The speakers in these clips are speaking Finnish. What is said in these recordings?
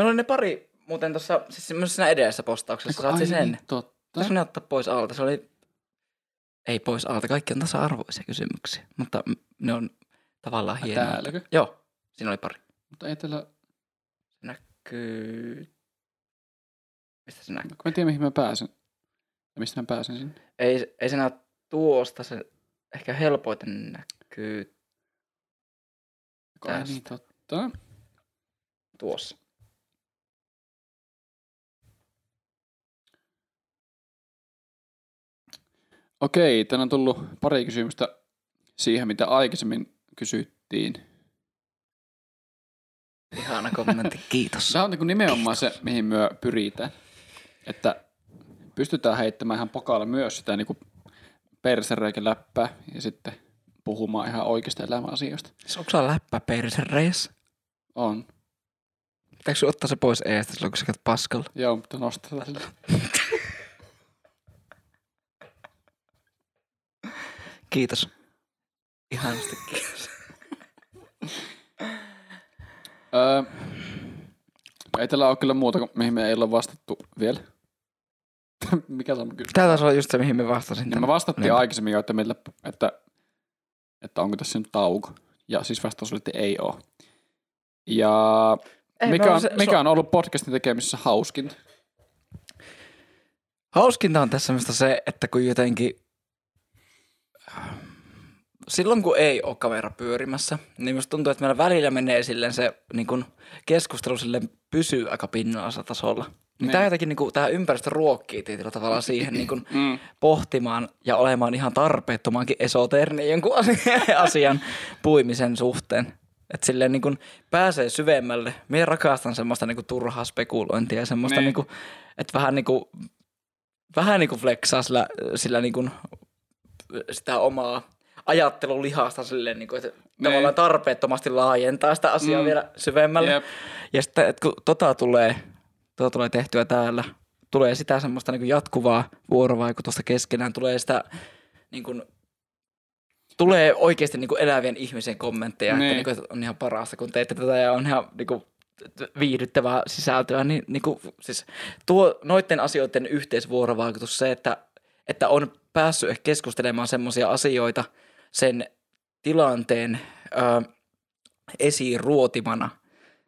Meillä oli ne pari muuten tuossa, siis myös siinä edessä postauksessa, saat siis sen. totta. Pitäisikö ne ottaa pois alta? Se oli, ei pois alta, kaikki on tasa-arvoisia kysymyksiä, mutta ne on tavallaan hienoja. täälläkö? Joo, siinä oli pari. Mutta ei tällä, Se näkyy, mistä se näkyy? kun mä en tiedä mihin mä pääsen. Ja mistä mä pääsen sinne. Ei, ei se näy tuosta, se ehkä helpoiten näkyy Ai niin, totta. tuossa. Okei, tänne on tullut pari kysymystä siihen, mitä aikaisemmin kysyttiin. Ihana kommentti, kiitos. Se on niin nimenomaan se, mihin myö pyritään. Että pystytään heittämään ihan pokaalle myös sitä niin persereikä läppää ja sitten puhumaan ihan oikeista elämäasioista. Onko sulla läppä persereis? On. Pitääkö ottaa se pois eestä silloin, kun sä käyt paskalla? Joo, mutta nostetaan sille. Kiitos. Ihanasti kiitos. Öö, ei tällä ole kyllä muuta, kuin mihin me ei ole vastattu vielä. Mikä se on kysymys? Tää taisi olla just se, mihin me vastasin. Niin me vastattiin Niin. aikaisemmin jo, että, meillä, että, että onko tässä nyt tauko. Ja siis vastaus oli, että ei ole. Ja Ei, mikä, on, se- mikä on ollut podcastin tekemisessä hauskin? Hauskinta on tässä minusta se, että kun jotenkin... Silloin kun ei ole kamera pyörimässä, niin musta tuntuu, että meillä välillä menee silleen se niin kun keskustelu silleen pysyy aika pinnallisella tasolla. Niin, Niin. tämä jotenkin niin kuin, tämä ympäristö ruokkii tietyllä tavalla siihen niin kuin, Mm. pohtimaan ja olemaan ihan tarpeettomankin esoteerinen jonkun asian, asian puimisen suhteen. Että silleen niin kuin pääsee syvemmälle. Minä rakastan semmoista niin kuin turhaa spekulointia ja semmoista, Niin. niin kuin, että vähän niin kuin, vähän niin kuin flexaa sillä, sillä niin kuin sitä omaa ajattelulihasta silleen, niin kuin, että tavallaan tarpeettomasti laajentaa sitä asiaa Mm. mm. vielä syvemmälle. Jep. Ja sitten, että kun tota tulee, tota tulee tehtyä täällä, tulee sitä semmoista niin kuin jatkuvaa vuorovaikutusta keskenään, tulee sitä niin kuin, tulee oikeasti niin kuin elävien ihmisen kommentteja, Niin. että, niin kuin, että on ihan parasta, kun teette tätä ja on ihan niin kuin, viihdyttävää sisältöä, niin, niin kuin, siis tuo noiden asioiden yhteisvuorovaikutus, se, että, että on päässyt ehkä keskustelemaan semmoisia asioita sen tilanteen ö, esiin ruotimana,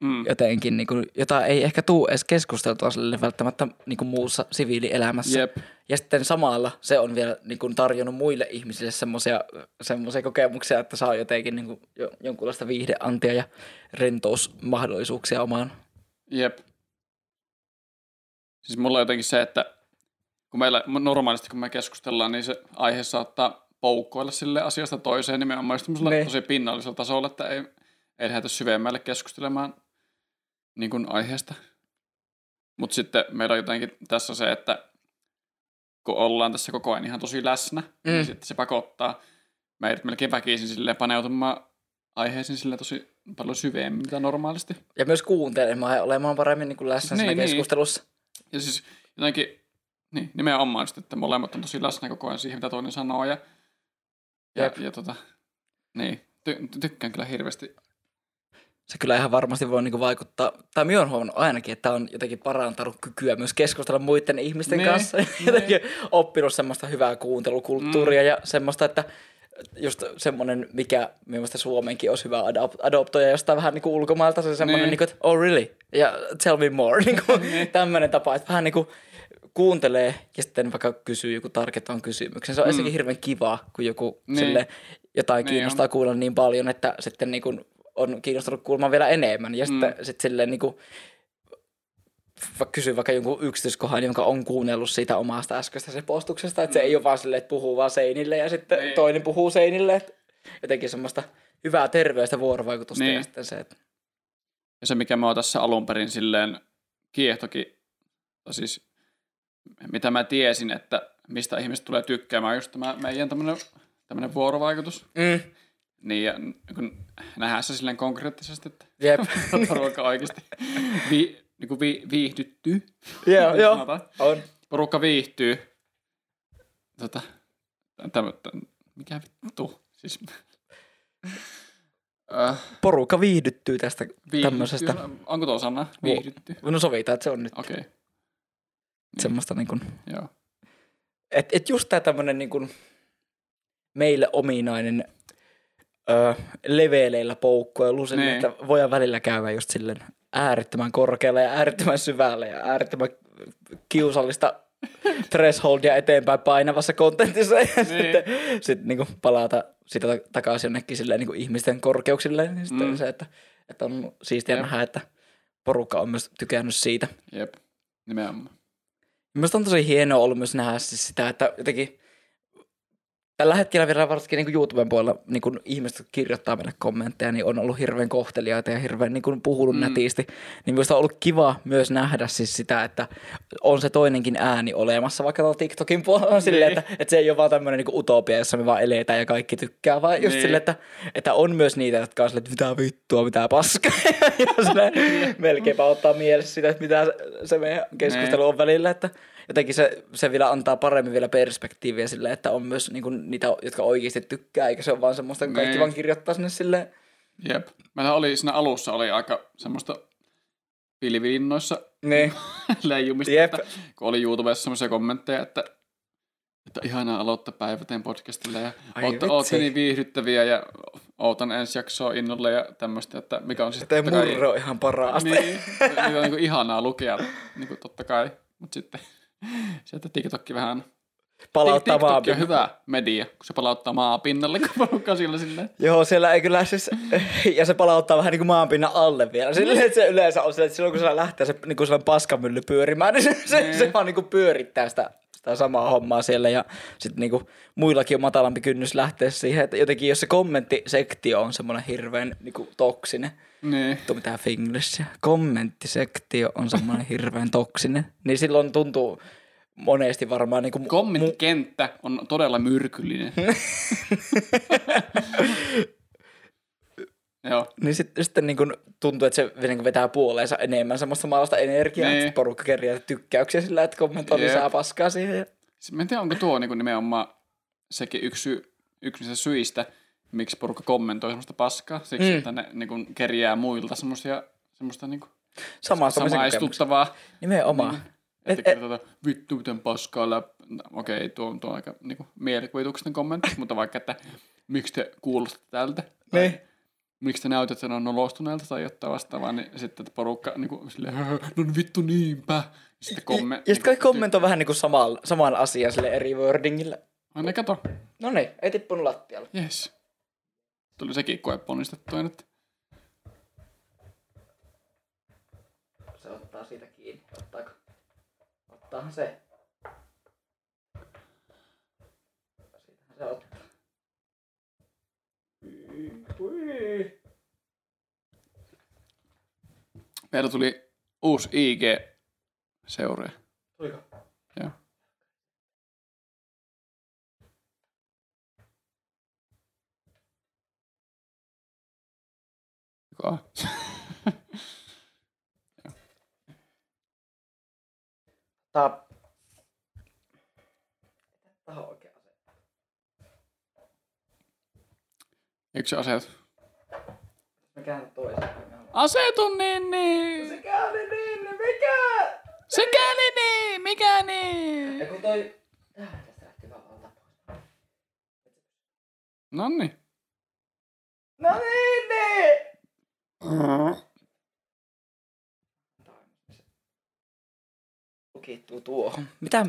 Mm. jotenkin, niin kuin, jota ei ehkä tuu edes keskusteltua sille välttämättä niin kuin muussa siviilielämässä. Jep. Ja sitten samalla se on vielä niin kuin tarjonnut muille ihmisille semmoisia semmoisia kokemuksia, että saa jotenkin niin kuin jo, jonkunlaista viihdeantia ja rentousmahdollisuuksia omaan. Jep. Siis mulla on jotenkin se, että kun meillä normaalisti kun me keskustellaan, niin se aihe saattaa poukkoilla sille asiasta toiseen nimenomaan just tämmöisellä Niin. tosi pinnallisella tasolla, että ei, ei lähdetä syvemmälle keskustelemaan niin kuin aiheesta. Mutta sitten meillä on jotenkin tässä se, että kun ollaan tässä koko ajan ihan tosi läsnä, mm. niin Mm. sitten se pakottaa meidät melkein väkisin silleen paneutumaan aiheisiin sille tosi paljon syvemmin mitä normaalisti. Ja myös kuuntelemaan ja olemaan paremmin niin kuin läsnä Niin, siinä niin. keskustelussa. Ja siis jotenkin, niin, nimenomaan just, että molemmat on tosi läsnä koko ajan siihen, mitä toinen sanoo. Ja, ja, Jep. ja tota, niin, ty- tykkään kyllä hirveästi. Se kyllä ihan varmasti voi niin kuin vaikuttaa, tai minä olen huomannut ainakin, että on jotenkin parantanut kykyä myös keskustella muiden ihmisten Niin, kanssa. niin. jotenkin oppinut semmoista hyvää kuuntelukulttuuria mm. ja semmoista, että just semmoinen, mikä mielestäni Suomenkin olisi hyvä adop- adoptoida jostain vähän niin kuin ulkomailta, se semmoinen, Niin. niin. kuin, että oh really? Ja tell me more, niin kuin Niin. tämmöinen tapa, että vähän niin kuin kuuntelee ja sitten vaikka kysyy joku tarkentuvan kysymyksen. Se on Mm. hirveän kiva, kun joku Niin. sille jotain Niin kiinnostaa kuulla niin paljon, että sitten niin kuin on kiinnostunut kuulemaan vielä enemmän. Ja sitten Mm. sit silleen niin kuin, kysyy vaikka jonkun yksityiskohan, jonka on kuunnellut siitä omasta äskeistä se postuksesta, että se ei ole vaan silleen, että puhuu vaan seinille ja sitten Niin. toinen puhuu seinille. Että jotenkin semmoista hyvää terveellistä vuorovaikutusta Niin. ja sitten se, että Ja se, mikä mä oon tässä alun perin silleen kiehtokin, siis mitä mä tiesin, että mistä ihmiset tulee tykkäämään, just tämä meidän tämmönen, tämmönen vuorovaikutus. mm, Niin, ja kun nähdään se silleen konkreettisesti, että jep. porukka oikeasti vi, niin kuin vi, viihdyttyy. joo, joo, on. porukka viihtyy. Tota, täm, täm, mikä vittu? Siis, Äh, porukka viihdyttyy tästä viihdytty. tämmöisestä. Onko tuo sana? Viihdytty. No sovitaan, että se on nyt Okei. Okay. Semmoista niin kuin, Joo. et, et just tämä tämmöinen niin kuin meille ominainen ö, leveleillä poukkoilu, Niin. että voidaan välillä käydä just silleen äärettömän korkealla ja äärettömän syvällä ja äärettömän kiusallista thresholdia eteenpäin painavassa kontentissa ja niin. sitten sit niinku palata sitä ta- takaisin jonnekin silleen niinku ihmisten korkeuksille. Niin sitten mm. se, että, että on siistiä Jep. nähdä, että porukka on myös tykännyt siitä. Jep. Nimenomaan. Mielestäni on tosi hienoa ollut myös nähdä siis sitä, että jotenkin tällä hetkellä vielä varsinkin niin YouTuben puolella niin kuin ihmiset kirjoittaa meille kommentteja, niin on ollut hirveän kohteliaita ja hirveän niin kuin puhunut Mm. nätisti. Niin minusta on ollut kiva myös nähdä siis sitä, että on se toinenkin ääni olemassa vaikka tuolla TikTokin puolella on silleen, Niin. että, että se ei ole vaan tämmöinen niin utopia, jossa me vaan eletään ja kaikki tykkää, vaan just Niin. silleen, että, että on myös niitä, jotka on silleen, että mitä vittua, mitä paskaa. ja silleen, melkeinpä ottaa mielessä sitä, että mitä se- meidän keskustelu on välillä, että jotenkin se, se vielä antaa paremmin vielä perspektiiviä sille, että on myös niinku niitä, jotka oikeasti tykkää, eikä se ole vaan semmoista, kun kaikki Niin. vaan kirjoittaa sinne silleen. Jep. Meillä oli siinä alussa oli aika semmoista pilvilinnoissa Niin. leijumista, Jep. että, kun oli YouTubessa semmoisia kommentteja, että, että ihanaa aloittaa päivä teidän podcastilla ja Ai ootte, ootte niin viihdyttäviä ja ootan ensi jaksoa innolla ja tämmöistä, että mikä on siis Tämä totta kai- ihan parasta. Niin, mikä on niin kuin ihanaa lukea, niin kuin totta kai, mutta sitten sieltä TikTokki vähän Palauttaa TikTok on hyvä media, kun se palauttaa maapinnalle, kun porukka sillä silleen. Joo, siellä ei kyllä siis, ja se palauttaa vähän niin kuin maanpinnan alle vielä. Silleen, että se yleensä on silleen, että silloin kun se lähtee se niin kuin sellainen paskamylly pyörimään, niin se, se, Niin. se vaan niin kuin pyörittää sitä, sitä samaa hommaa siellä. Ja sitten niin kuin muillakin on matalampi kynnys lähteä siihen, että jotenkin jos se kommenttisektio on semmoinen hirveän niin kuin toksinen, Niin. Tuo mitään finglishia. Kommenttisektio on semmoinen hirveän toksinen. Niin silloin tuntuu monesti varmaan niin kuin Kommenttikenttä on todella myrkyllinen. Joo, Niin sit, sitten niin kun tuntuu, että se niin kun vetää puoleensa enemmän semmoista maalaista energiaa, Niin. että porukka kerjää tykkäyksiä sillä, että kommentoi Jep. lisää paskaa siihen. Ja... Siis mä en tiedä, onko tuo niin nimenomaan sekin yksi, yksi niistä syistä, miksi porukka kommentoi semmoista paskaa. Siksi, Mm. että ne niin kuin, kerjää muilta semmoisia, semmoista niin kuin, kokemuksia. samaistuttavaa. Nimenomaan. Niin. Et- Että et- et, tota, vittu miten paskaa läp... No, Okei, tuo, tuo on aika niin kuin, mielikuvituksinen kommentti, mutta vaikka, että miksi te kuulostatte tältä? Tai Niin. Miksi te näytätte on nolostuneelta tai jotain vastaavaa, niin sitten että porukka niin kuin, silleen, "Hö, no vittu niinpä. Sitten komme, Ja sitten kaikki kommentoi vähän niin kuin saman, saman asian sille eri wordingillä. Ai ne kato, No niin, ei tippunut lattialle. yes. Tuli sekin koe ponnistettua nyt. Se ottaa siitä kiinni. Ottaako? Ottaahan se. Siitähän se ottaa. Meillä tuli uusi IG-seuraaja. Tuliko? On oikea ase. Eikö se aseet? Mä käännän toisen. Asetu niin niin! Se käänni niin, niin mikä? Sikäli niin! Mikä niin? Ja kun toi... Tää tästä lähti vaan alta pois. Nonni. No niin, niin! Lukittuu tuohon. Mitä?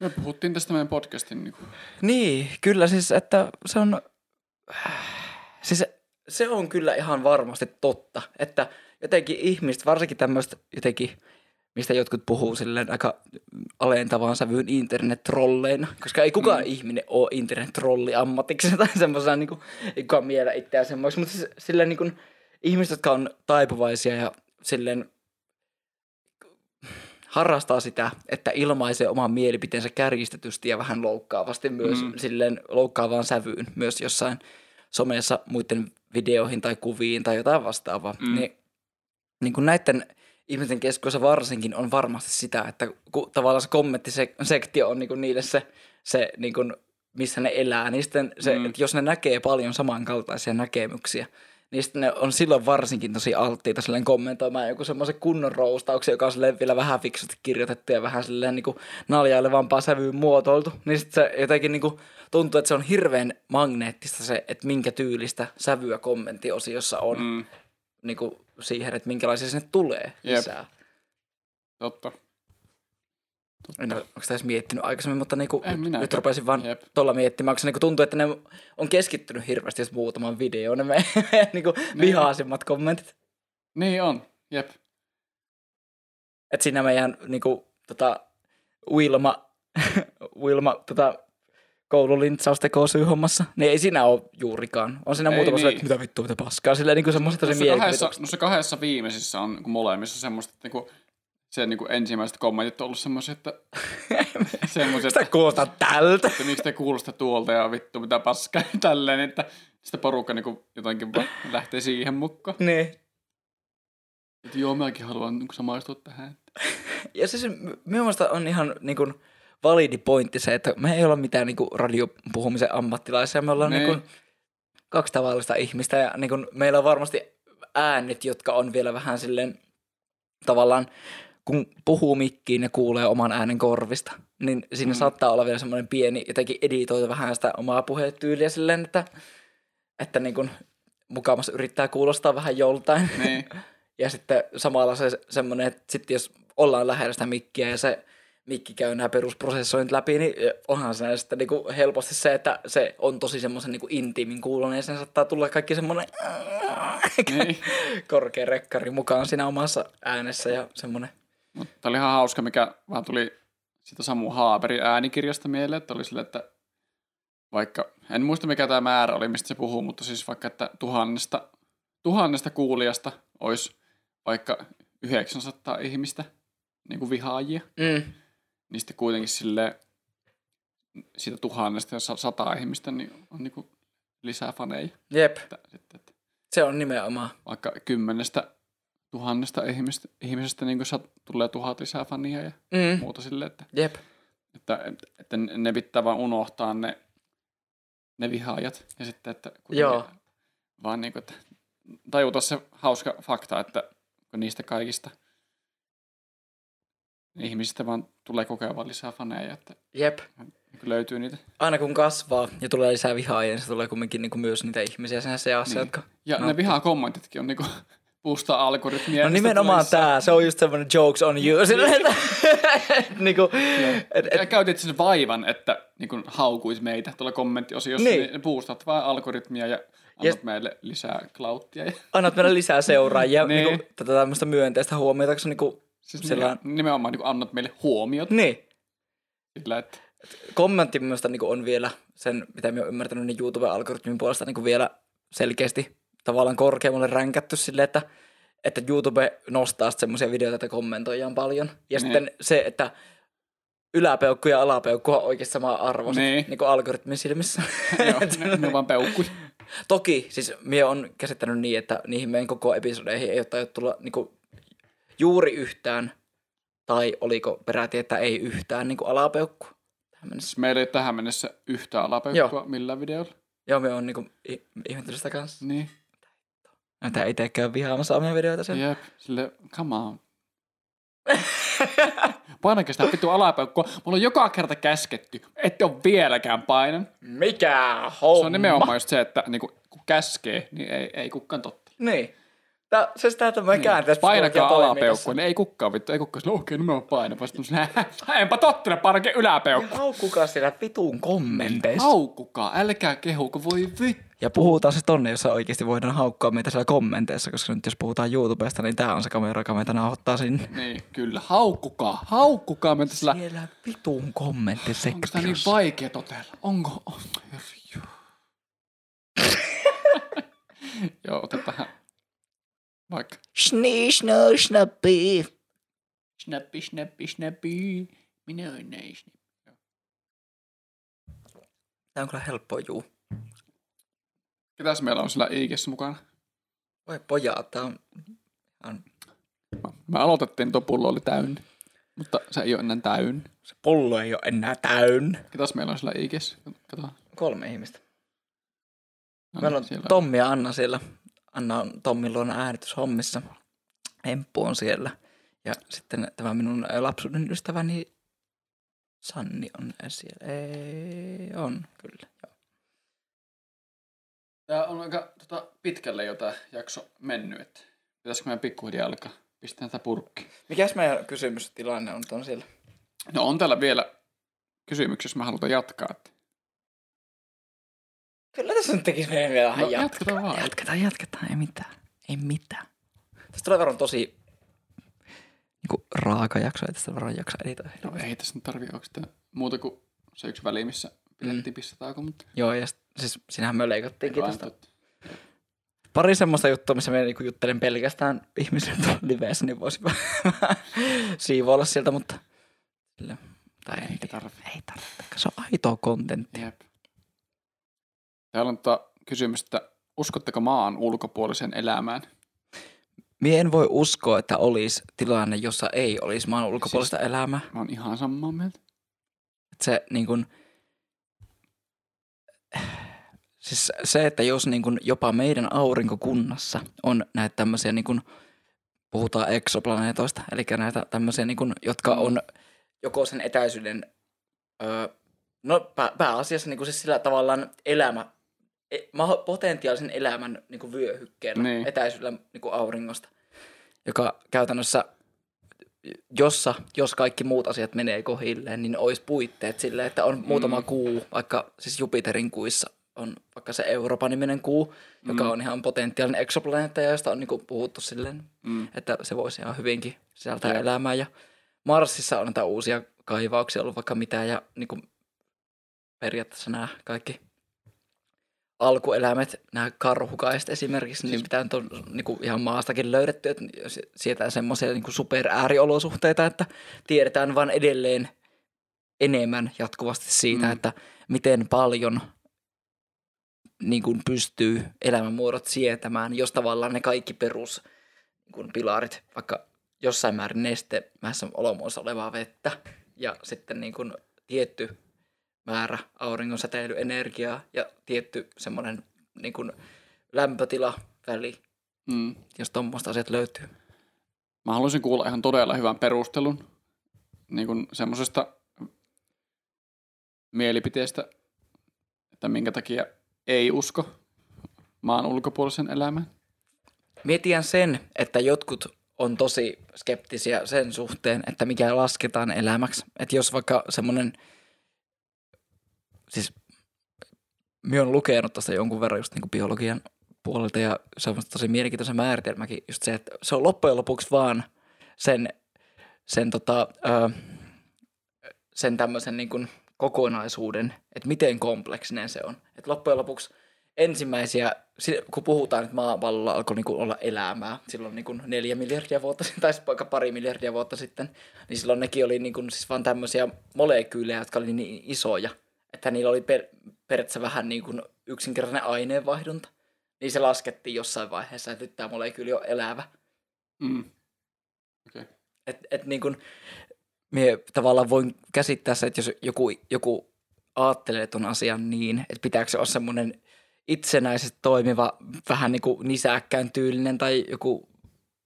Me puhuttiin tästä meidän podcastin niin kuin, Niin, kyllä siis, että se on... Siis se on kyllä ihan varmasti totta, että jotenkin ihmiset, varsinkin tämmöistä jotenkin, mistä jotkut puhuu silleen aika alentavaan sävyyn internet-trolleina, koska ei kukaan mm. ihminen ole internet-trolli ammatiksi tai semmoisena, niin kuin, ei kukaan miellä itseään semmoiksi, mutta siis, silleen niin kuin, ihmiset, jotka on taipuvaisia ja silleen harrastaa sitä, että ilmaisee oman mielipiteensä kärjistetysti ja vähän loukkaavasti myös mm. Silleen loukkaavaan sävyyn myös jossain somessa muiden videoihin tai kuviin tai jotain vastaavaa. Mm. Mm. Niin, niin kuin näiden ihmisten keskuudessa varsinkin on varmasti sitä, että kun tavallaan se kommenttisektio on niin kuin niille se, se niin kuin missä ne elää, niin sitten se, Mm. että jos ne näkee paljon samankaltaisia näkemyksiä, niin sitten ne on silloin varsinkin tosi alttiita silleen kommentoimaan joku semmoisen kunnon roustauksen, joka on silleen vielä vähän fiksusti kirjoitettu ja vähän silleen niin kuin naljailevampaa sävyyn muotoiltu. Niin sitten se jotenkin niin kuin tuntuu, että se on hirveän magneettista se, että minkä tyylistä sävyä kommenttiosiossa on. Mm, niin kuin siihen, että minkälaisia sinne tulee Jep. lisää. totta. En ole, onko edes miettinyt aikaisemmin, mutta niinku, En nyt, nyt rupesin vaan Jep. tuolla miettimään, koska niinku tuntuu, että ne on keskittynyt hirveästi jos muutaman videoon, ne meidän niinku vihaisimmat kommentit. Niin on, jep. Että siinä meidän niinku, tota, Wilma, Wilma tota, koululintsaus tekosyy hommassa, niin ei siinä ole juurikaan. On siinä Ei muutama niin. niin. että mitä vittua, mitä paskaa. Silleen niinku semmoiset tosi Noissa kahdessa, mielikuvitukset. noissa kahdessa viimeisissä on niinku molemmissa semmoista, että niinku, se niinku ensimmäiset kommentit on ollut semmoisia, että semmoiset, Sitä kuulostaa tältä. että miksi te kuulosta tuolta ja vittu mitä paskaa ja tälleen, että sitten porukka niinku jotenkin vaan lähtee siihen mukaan. Niin. Että joo, mäkin haluan niinku samaistua tähän. Ja siis minun mielestä on ihan niin kuin, validi pointti se, että me ei olla mitään niin kuin, radiopuhumisen ammattilaisia. Me ollaan Niin. niin kuin, kaksi tavallista ihmistä ja niin kuin, meillä on varmasti äänet, jotka on vielä vähän silleen tavallaan, kun puhuu mikkiin ja kuulee oman äänen korvista, niin siinä Mm. saattaa olla vielä semmoinen pieni, jotenkin editoitu vähän sitä omaa puhetyyliä silleen, että, että niin kuin, mukamassa yrittää kuulostaa vähän joltain. Niin, Ja sitten samalla se semmoinen, että sitten jos ollaan lähellä sitä mikkiä ja se mikki käy nämä perusprosessoinnit läpi, niin onhan se sitten niinku helposti se, että se on tosi semmoisen niinku intiimin kuulonen ja sen saattaa tulla kaikki semmoinen niin. korkea rekkari mukaan siinä omassa äänessä ja semmoinen. Mutta oli ihan hauska, mikä vaan tuli sitä Samu Haaberin äänikirjasta mieleen, että oli sille, että vaikka, en muista mikä tämä määrä oli, mistä se puhuu, mutta siis vaikka, että tuhannesta, tuhannesta kuulijasta olisi vaikka 900 ihmistä niin kuin vihaajia, Mm. Niin sitten kuitenkin sille siitä tuhannesta ja sa- sata ihmistä niin on niin kuin lisää faneja. Jep, Että, että, että se on nimenomaan. vaikka kymmenestä tuhannesta ihmistä, ihmisestä niin kuin sat, tulee tuhat lisää fania ja Mm. muuta silleen, että Jep, että, että ne pitää vaan unohtaa ne, ne vihaajat. Ja sitten, että Joo. vaan niin kuin, että tajuta se hauska fakta, että kun niistä kaikista ihmisistä vaan tulee koko ajan vaan lisää faneja, että jep. niin kuin löytyy niitä. Aina kun kasvaa ja tulee lisää vihaajia, niin se tulee kumminkin niinku myös niitä ihmisiä sen seassa, Niin. jotka Ja No. ne vihaa kommentitkin on niinku boostaa algoritmia. No nimenomaan tää, se on just semmoinen jokes on you, silleen, että niinku, et, Ja et, käytit sen vaivan, että niin kun haukuit meitä tuolla kommenttiosiossa, niin, Niin. niin boostat vaan algoritmia ja annat Ja- meille lisää klauttia. Annat meille lisää seuraajia, Niin. niinku, tätä tämmöistä myönteistä huomiota, koska niinku, siis Sillä- nimenomaan, niin annat meille huomiot niin, sillä, että kommentti minusta niinku on vielä sen, mitä minä olen ymmärtänyt, niin YouTube-algoritmin puolesta niinku vielä selkeästi tavallaan korkeammalle ränkätty silleen, että, että YouTube nostaa semmoisia videoita, että kommentoidaan paljon. Ja Niin. sitten se, että yläpeukku ja alapeukku on oikeasti sama arvo Niin. niin. niin algoritmin silmissä. joo, ne, ne vaan peukkui. Toki, siis minä on käsittänyt niin, että niihin meidän koko episodeihin ei ole tajuttu tulla niinku juuri yhtään, tai oliko peräti, että ei yhtään niinku alapeukku. Tähän mennessä. Siis meillä ei tähän mennessä yhtä alapeukkua millään videolla. Joo, me on niinku i- ihmetellyt sitä kanssa. Niin, Mä en itsekään vihaamassa omia videoita sen. jep, sille, come on. Painakaa sitä vittu alapeukkua. Mulla on joka kerta käsketty. Ette ole vieläkään painan. Mikä homma? Se on nimenomaan just se, että niin kun käskee, niin ei, ei kukaan totta. Niin. Tää, se sitä, että mä Niin. kääntäis Painakaa alapeukkua, niin ei kukaan vittu, ei kukaan sillä, okei, no mä oon paina. Vasta sinä, enpä tottele, painakin yläpeukku. Haukkukaa siellä vitun kommenteissa. Haukkukaa, älkää kehuko, voi vittu. Ja puhutaan se tonne, jossa oikeasti voidaan haukkaa meitä siellä kommenteissa, koska nyt jos puhutaan YouTubesta, niin tää on se kamera, joka meitä nauhoittaa sinne. Niin, kyllä, haukkukaa, haukkukaa meitä sillä. Siellä vitun Onko tämä niin vaikea totella? Onko? Oh. Joo, otetaan vaikka. Snee, snoo, snappi. Snappi, snappi, snappi. Minä olen näin snappi. Tää on kyllä helppo juu. Ketäs meillä on sillä IGssä mukana? Voi pojat, tää on... on Me aloitettiin, tuo pullo oli täynnä. Mutta se ei ole enää täynnä. Se pullo ei ole enää täynnä. Ketäs meillä on IGS? Kato. Kolme ihmistä. No, Meillä on siellä Tommi ja Anna siellä. Anna on Tommin luona äänityshommissa. Emppu on siellä. Ja sitten tämä minun lapsuuden ystäväni Sanni on siellä. Ei, on kyllä. Joo. Tää on aika tota, pitkälle jo tää jakso mennyt, että pitäisikö meidän pikkuhiljaa alkaa pistää tätä purkki. Mikäs meidän kysymystilanne on on siellä? No on täällä vielä kysymyksiä, jos mä halutaan jatkaa. Että... Kyllä tässä nyt tekisi meidän vielä vähän No, jatkaa. jatketaan vaan. Jatketaan, jatketaan, ei mitään. Ei mitään. Tästä tulee varmaan tosi niin kuin raaka jakso, ei tästä varmaan jaksa editoida. No ei tässä nyt tarvii oikeastaan muuta kuin se yksi väli, missä pidettiin mm. pistetääkö, mutta... Joo, ja siis sinähän me leikattiinkin tästä. totta. Pari semmoista juttua, missä me niinku juttelen pelkästään ihmisille tuolla liveissä, niin voisi siivoilla sieltä, mutta... sille- Tai ei, Eikä tarvi. ei tarvitse, se on aitoa kontenttia. Jep. Täällä on tota kysymys, että uskotteko maan ulkopuolisen elämään? Mie en voi uskoa, että olisi tilanne, jossa ei olisi maan ulkopuolista siis... elämää. Mä oon ihan samaa mieltä. Et se niin kuin, siis se, että jos niin kuin jopa meidän aurinkokunnassa on näitä tämmöisiä, niin kuin, puhutaan eksoplaneetoista, eli näitä tämmöisiä, niin kuin, jotka on joko sen etäisyyden, öö, no pää, pääasiassa niin kuin siis sillä tavallaan elämä, potentiaalisen elämän niin kuin vyöhykkeenä Niin. etäisyydellä niin kuin auringosta, joka käytännössä jossa, jos kaikki muut asiat menee kohilleen, niin olisi puitteet sille, että on muutama Mm. kuu, vaikka siis Jupiterin kuissa on vaikka se Euroopan-niminen kuu, joka Mm. on ihan potentiaalinen eksoplaneetta, ja josta on niin puhuttu silleen, Mm. että se voisi ihan hyvinkin sisältää Jep. elämää. Ja Marsissa on näitä uusia kaivauksia ollut vaikka mitä, ja niin kuin periaatteessa nämä kaikki alkueläimet, nämä karhukaiset esimerkiksi, niin Siis- pitää nyt on niin kuin ihan maastakin löydetty, että si- sieltä semmoisia niin superääriolosuhteita, että tiedetään vain edelleen enemmän jatkuvasti siitä, Mm. mm. että miten paljon niin kuin pystyy elämänmuodot sietämään, jos tavallaan ne kaikki perus niin kuin pilarit, vaikka jossain määrin nestemässä olomuodossa olevaa vettä ja sitten niin kuin tietty määrä auringon säteilyenergiaa ja tietty semmoinen niin kuin lämpötila väli, Mm. jos tuommoista asiat löytyy. Mä haluaisin kuulla ihan todella hyvän perustelun niin kuin semmoisesta mielipiteestä, että minkä takia ei usko maan ulkopuolisen elämään. Mietin sen, että jotkut on tosi skeptisiä sen suhteen, että mikä lasketaan elämäksi. Että jos vaikka semmoinen, siis minä olen lukenut tästä jonkun verran just niin biologian puolelta ja se on tosi mielenkiintoinen määritelmäkin just se, että se on loppujen lopuksi vaan sen, sen, tota, sen tämmöisen niin kuin kokonaisuuden, että miten kompleksinen se on. Että loppujen lopuksi ensimmäisiä, si- kun puhutaan, että maapallolla alkoi niin kuin olla elämää silloin niin kuin neljä miljardia vuotta sitten, tai vaikka pari miljardia vuotta sitten, niin silloin nekin oli niin kuin siis vaan tämmöisiä molekyylejä, jotka oli niin isoja, että niillä oli per, periaatteessa vähän niin kuin yksinkertainen aineenvaihdunta. Niin se laskettiin jossain vaiheessa, että nyt tämä molekyyli on elävä. Mm. Okay. Et, et niin kuin, mie tavallaan voin käsittää se, että jos joku, joku ajattelee ton asian niin, että pitääkö se olla semmoinen itsenäisesti toimiva, vähän niin kuin nisäkkään tyylinen tai joku,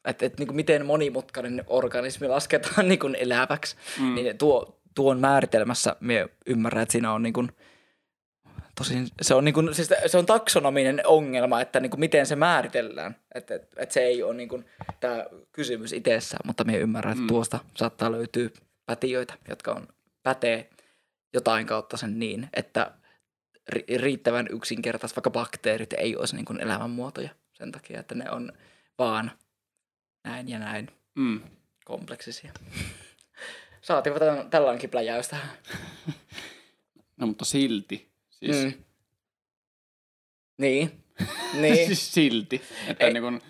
että et, niin kuin miten monimutkainen organismi lasketaan niin kuin eläväksi, Mm. mm. niin tuo, tuon määritelmässä me ymmärrän, että siinä on niin kuin, tosin se on, niin kuin, siis se on taksonominen ongelma, että niin kuin miten se määritellään, että et, et se ei ole niin kuin tämä kysymys itsessään, mutta me ymmärrän, että Mm. tuosta saattaa löytyä pätiöitä, jotka on pätee jotain kautta sen niin, että ri- riittävän yksinkertaisesti, vaikka bakteerit ei olisi niin kuin elämänmuotoja sen takia, että ne on vaan näin ja näin Mm. kompleksisia. Saatiinko tämän, tällainenkin pläjäystä? No mutta silti. Siis, Mm. Niin. Niin. siis silti. Että Ei. niin kuin,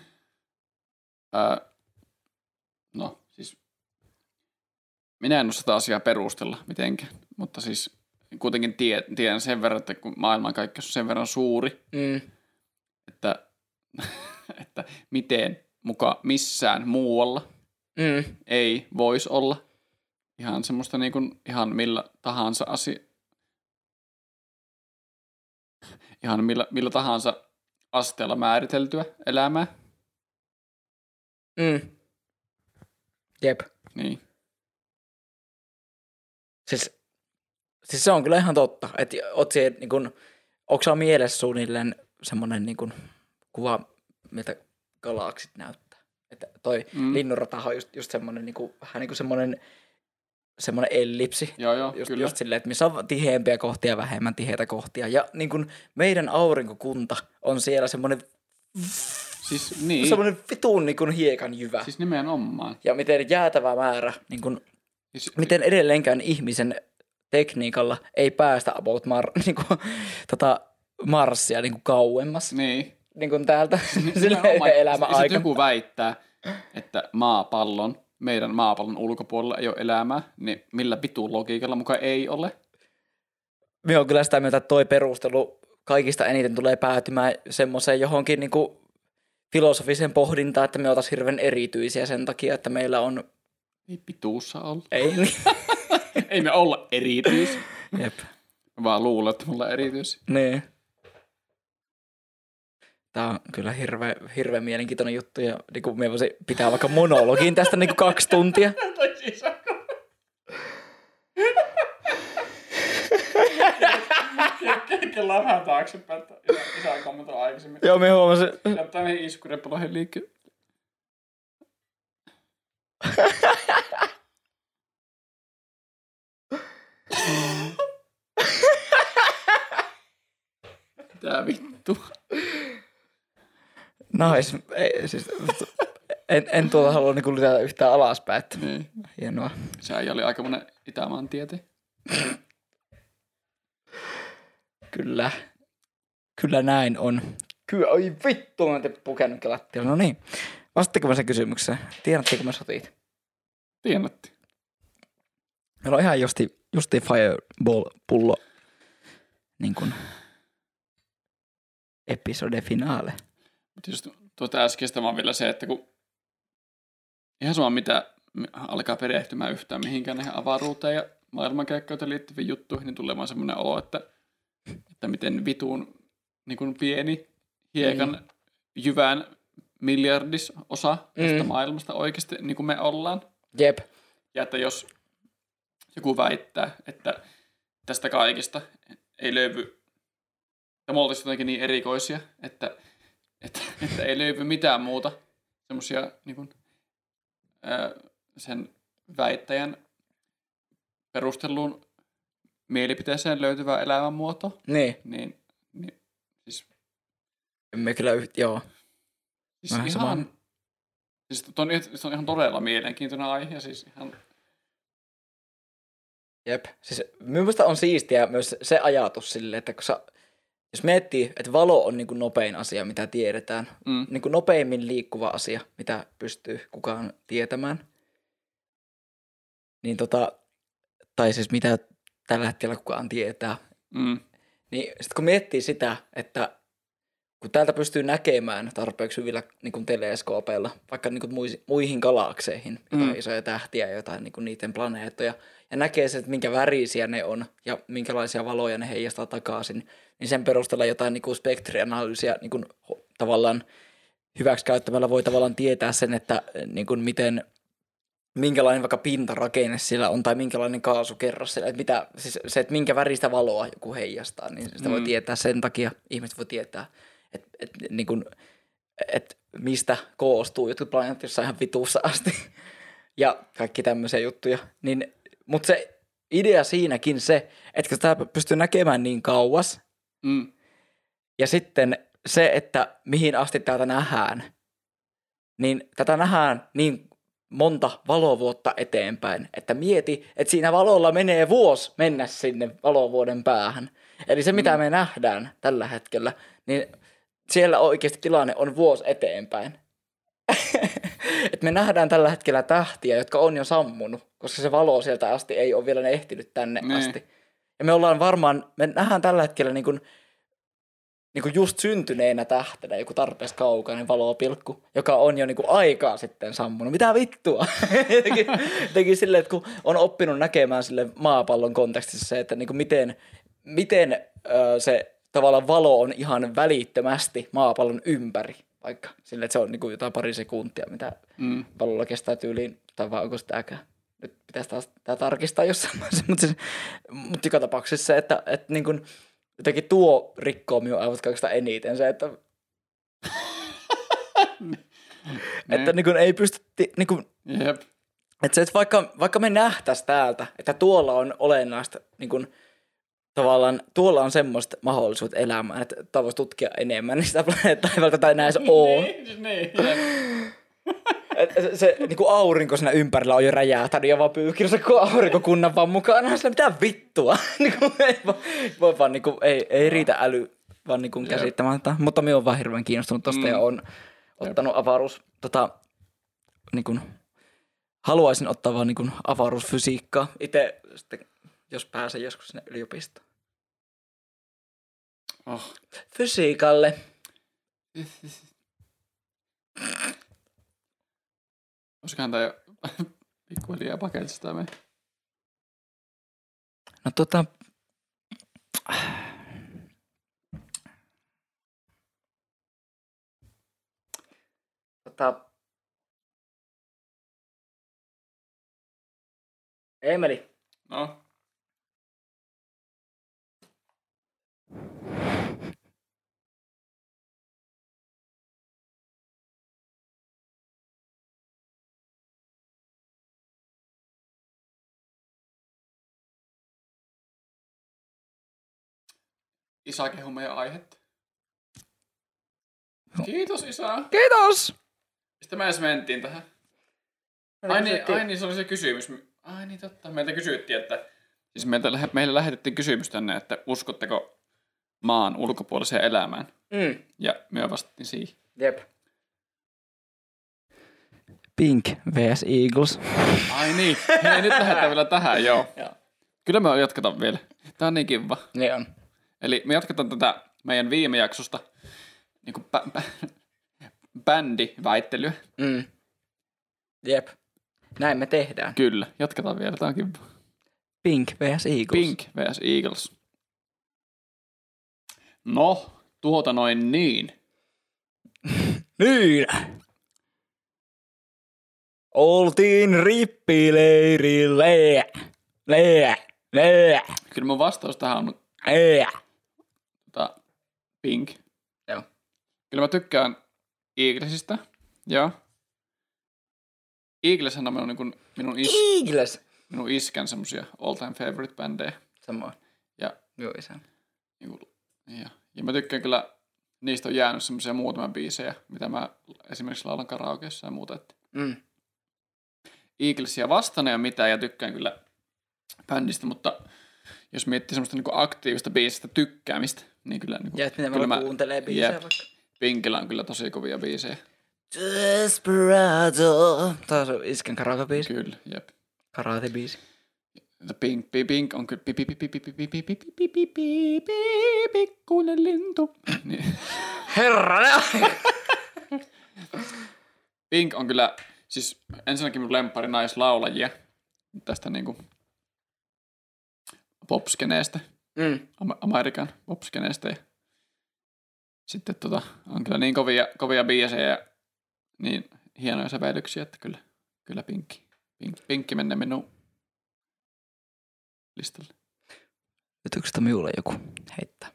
ää, no siis minä en osaa asiaa perustella mitenkään, mutta siis kuitenkin tie, tiedän sen verran, että kun maailmankaikkeus on sen verran suuri, Mm. että, että miten muka missään muualla Mm. ei voisi olla ihan semmoista niin kuin, ihan millä tahansa asia, ihan millä, millä tahansa asteella määriteltyä elämää. Mm. Jep. Niin. Siis, siis se on kyllä ihan totta. Että oot siihen, niin kun, onko mielessä suunnilleen semmoinen niin kun, kuva, miltä galaksit näyttää? Että toi Mm. mm. linnunratahan on just, just semmoinen, niin kuin, vähän niin kuin semmoinen, semmoinen ellipsi. Joo, joo, Just, kyllä. just silleen, että missä on tiheämpiä kohtia ja vähemmän tiheitä kohtia. Ja niin kun meidän aurinkokunta on siellä semmoinen, Siis niin, semmoinen vitun niin kun hiekan jyvä. siis nimenomaan. Ja miten jäätävä määrä, niin kun, Siis, miten edelleenkään ihmisen tekniikalla ei päästä about Mar, niin kuin, tota, Marsia niin kuin kauemmas niin. niin. Niin kuin täältä sille Nimenomaan. elämä Sitten aikana. joku väittää, että maapallon, meidän maapallon ulkopuolella ei ole elämää, niin millä vitun logiikalla mukaan ei ole? Minä on kyllä sitä mieltä, että toi perustelu kaikista eniten tulee päätymään semmoiseen johonkin niin kuin filosofiseen pohdintaan, että me oltaisiin hirveän erityisiä sen takia, että meillä on... Ei pituussa olla. Ei ei me olla erityis. Jep. Mä vaan luulen, että mulla on erityis. Niin. Tämä on kyllä hirveän, hirveän mielenkiintoinen juttu ja niin kuin minä voisin pitää vaikka monologin tästä niin kuin kaksi tuntia. Kellaan vähän taaksepäin, että isä, kommentoi aikaisemmin. Joo, minä huomasin. Jättää niihin iskurepaloihin liikkeelle. Tää vittu. Nice. Ei, siis, en, en tuota halua niin lisätä yhtään alaspäin. Että Niin. hienoa. Se äijä oli aika monen Itämaan tiete. Kyllä. Kyllä näin on. Kyllä, oi vittu, mä en pukenut lattialla. No niin. Vastatteko mä sen kysymykseen? Tiedättekö mä sotit? Tiedätte. Meillä on ihan justi, justi Fireball-pullo niin kuin episode finale. Just tuota äskeistä vaan vielä se, että kun ihan sama mitä alkaa perehtymään yhtään mihinkään näihin avaruuteen ja maailmankaikkeuteen liittyviin juttuihin, niin tulee vaan semmoinen olo, että, että miten vituun niin kuin pieni hiekan Mm. jyvän miljardis osa tästä Mm. maailmasta oikeasti niin kuin me ollaan. Jep. Ja että jos joku väittää, että tästä kaikesta ei löydy, että me oltaisiin jotenkin niin erikoisia, että, että, että ei löydy mitään muuta semmoisia niin kuin, sen väittäjän perustelluun mielipiteeseen löytyvää elämänmuotoa, Niin. niin, niin siis, Me kyllä yht, joo. siis Vähän ihan, sama. siis se on, se on ihan todella mielenkiintoinen aihe, siis ihan, Jep. Siis mielestäni on siistiä myös se ajatus sille, että kun sä, jos miettii, että valo on niin kuin nopein asia, mitä tiedetään, mm, niin kuin nopeimmin liikkuva asia, mitä pystyy kukaan tietämään, niin tota, tai siis mitä tällä hetkellä kukaan tietää, mm, niin sitten kun miettii sitä, että kun täältä pystyy näkemään tarpeeksi hyvillä niin kuin teleskoopeilla, vaikka niin kuin muihin galakseihin, jotain Mm. isoja tähtiä ja jotain niin kuin niiden planeettoja, ja näkee sen, että minkä värisiä ne on ja minkälaisia valoja ne heijastaa takaisin, niin sen perusteella jotain niin kuin spektrianalyysiä niin kuin, tavallaan hyväksikäyttämällä voi tavallaan tietää sen, että niin kuin miten minkälainen vaikka pintarakenne sillä on tai minkälainen kaasukerros sillä, että mitä, siis se, että minkä väristä valoa joku heijastaa, niin sitä voi Mm. tietää sen takia, ihmiset voi tietää, että, että, niin kuin, että mistä koostuu jotkut planeetat jossain ihan vituussa asti ja kaikki tämmöisiä juttuja, niin, mutta se idea siinäkin se, että tämä pystyy näkemään niin kauas, mm, ja sitten se, että mihin asti täältä nähdään, niin tätä nähdään niin monta valovuotta eteenpäin, että mieti, että siinä valolla menee vuosi mennä sinne valovuoden päähän. Eli se, mitä Mm. me nähdään tällä hetkellä, niin siellä oikeasti tilanne on vuosi eteenpäin. Et me nähdään tällä hetkellä tähtiä, jotka on jo sammunut, koska se valo sieltä asti ei ole vielä ehtinyt tänne Niin. asti. Ja me ollaan varmaan, me nähdään tällä hetkellä niin kuin niin kuin just syntyneenä tähtenä joku tarpeeksi kaukainen valopilkku, joka on jo niin kuin aikaa sitten sammunut. Mitä vittua? jotenkin, jotenkin silleen, että kun on oppinut näkemään sille maapallon kontekstissa se, että niin kuin miten, miten ö, se tavallaan valo on ihan välittömästi maapallon ympäri, vaikka sille, että se on niin kuin jotain pari sekuntia, mitä Mm. pallolla kestää tyyliin, tai vai onko sitäkään. Nyt pitäisi taas tämä tarkistaa jossain vaiheessa, mutta, siis, mutta joka tapauksessa se, että, että niin kuin, jotenkin tuo rikkoo minun aivot kaikista eniten se, että, että niin kuin ei pysty, niin kuin, Jep. että se, että vaikka, vaikka me nähtäisiin täältä, että tuolla on olennaista, niin kuin, tavallaan tuolla on semmoista mahdollisuutta elämään, että tämä voisi tutkia enemmän, niin sitä planeettaa ei välttämättä enää edes ole. Niin, niin, se, se niin kuin aurinko siinä ympärillä on jo räjähtänyt ja vaan pyyhkinyt se aurinkokunnan vaan mukana. Sillä mitä vittua? niin kuin, ei, voi, voi vaan, niin kuin, ei, ei riitä äly vaan niin kuin tätä. Mutta minä olen vaan hirveän kiinnostunut tosta Mm. ja on ottanut avaruus, tota, niin kuin, haluaisin ottaa vaan niin kuin avaruusfysiikkaa. Itse sitten, jos pääsen joskus sinne yliopistoon. Oh. Fysiikalle. Olisikohan tämä jo pikkuhiljaa paketista tämä meni? No tota... Tota... Emeli, No. Isä kehu meidän aihetta. Kiitos isä. kiitos! Mistä me edes mentiin tähän? Ai niin, ai niin, se oli se kysymys. Ai niin, totta. Meiltä kysyttiin, että... Siis meiltä, meille lähetettiin kysymys tänne, että uskotteko maan ulkopuoliseen elämään? Mm, Ja me vastattiin siihen. jep. Pink vs Eagles. Ai niin. Hei, nyt lähdetään vielä tähän, joo. Joo. Kyllä me jatketaan vielä. Tää on niin kiva. Niin on. Eli me jatketaan tätä meidän viime jaksosta niin kuin bä- bä- bändiväittelyä. Mm. Jep. Näin me tehdään. Kyllä, jatketaan vielä. Tää on kiva. Pink vs Eagles. Pink vs. Eagles. No, tuota noin niin. Niin. Oltiin rippileirille. Le, le, Kyllä mun vastaus tähän on le. Pink. Joo. Kyllä mä tykkään Eaglesista. Joo. Eagleshän on minun, niin kuin, minun, is, Eagles. minun iskän semmosia all time favorite bändejä. Samoin. Ja, Joo, isän. niin kuin, ja, ja mä tykkään kyllä, niistä on jäänyt semmosia muutama biisejä, mitä mä esimerkiksi laulan karaokeessa ja muuta. Että Mm. Eaglesia vastaan ole mitään ja tykkään kyllä bändistä, mutta jos miettii semmoista niin aktiivista biisistä tykkäämistä, niin kyllä, niin kuin, ja että miten kyllä mä, kuuntelee biisejä jep, vaikka. Pinkillä on kyllä tosi kovia biisejä. Desperado. Taas on isken karaoke-biisi. Kyllä, jep. Karate-biisi. The pink, pink, pink on kyllä pipi, pipi, pipi, pipi, pipi, pipi, pipi, pipi, pikkuinen lintu. Niin. Herranen Pink on kyllä, siis ensinnäkin mun lemppari naislaulajia tästä niinku popskeneestä mm. Am- Amerikan popskeneestä. Ja sitten tota, on kyllä niin kovia, kovia biisejä ja niin hienoja sävellyksiä, että kyllä, kyllä pinkki, pink, pinkki menee minun listalle. Ytyksestä minulle joku heittää.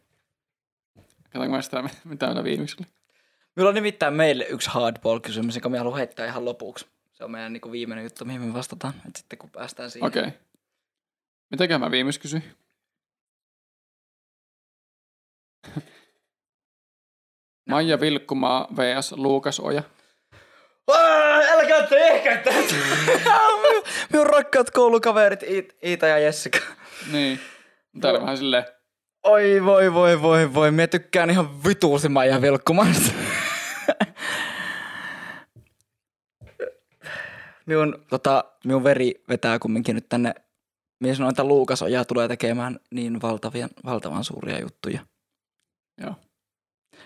Katsotaanko mä sitä, mitä meillä viimeksi oli. Minulla on nimittäin meille yksi hardball-kysymys, jonka minä haluan heittää ihan lopuksi. Se on meidän niin viimeinen juttu, mihin me vastataan. Et sitten kun päästään siihen. Okei. Okay. Mitäköhän mä viimeksi kysyin? Maija Vilkkumaa vs. Luukas Oja. Älkää tehkää tätä! minun, minun rakkaat koulukaverit Iit- Iita ja Jessica. Niin. Tää oli vähän silleen, Oi voi voi voi voi, minä tykkään ihan vituusti Maija Vilkkumasta. minun, tota, minun veri vetää kumminkin nyt tänne. Minä sanoin, että Luukas Oja tulee tekemään niin valtavia, valtavan suuria juttuja. joo.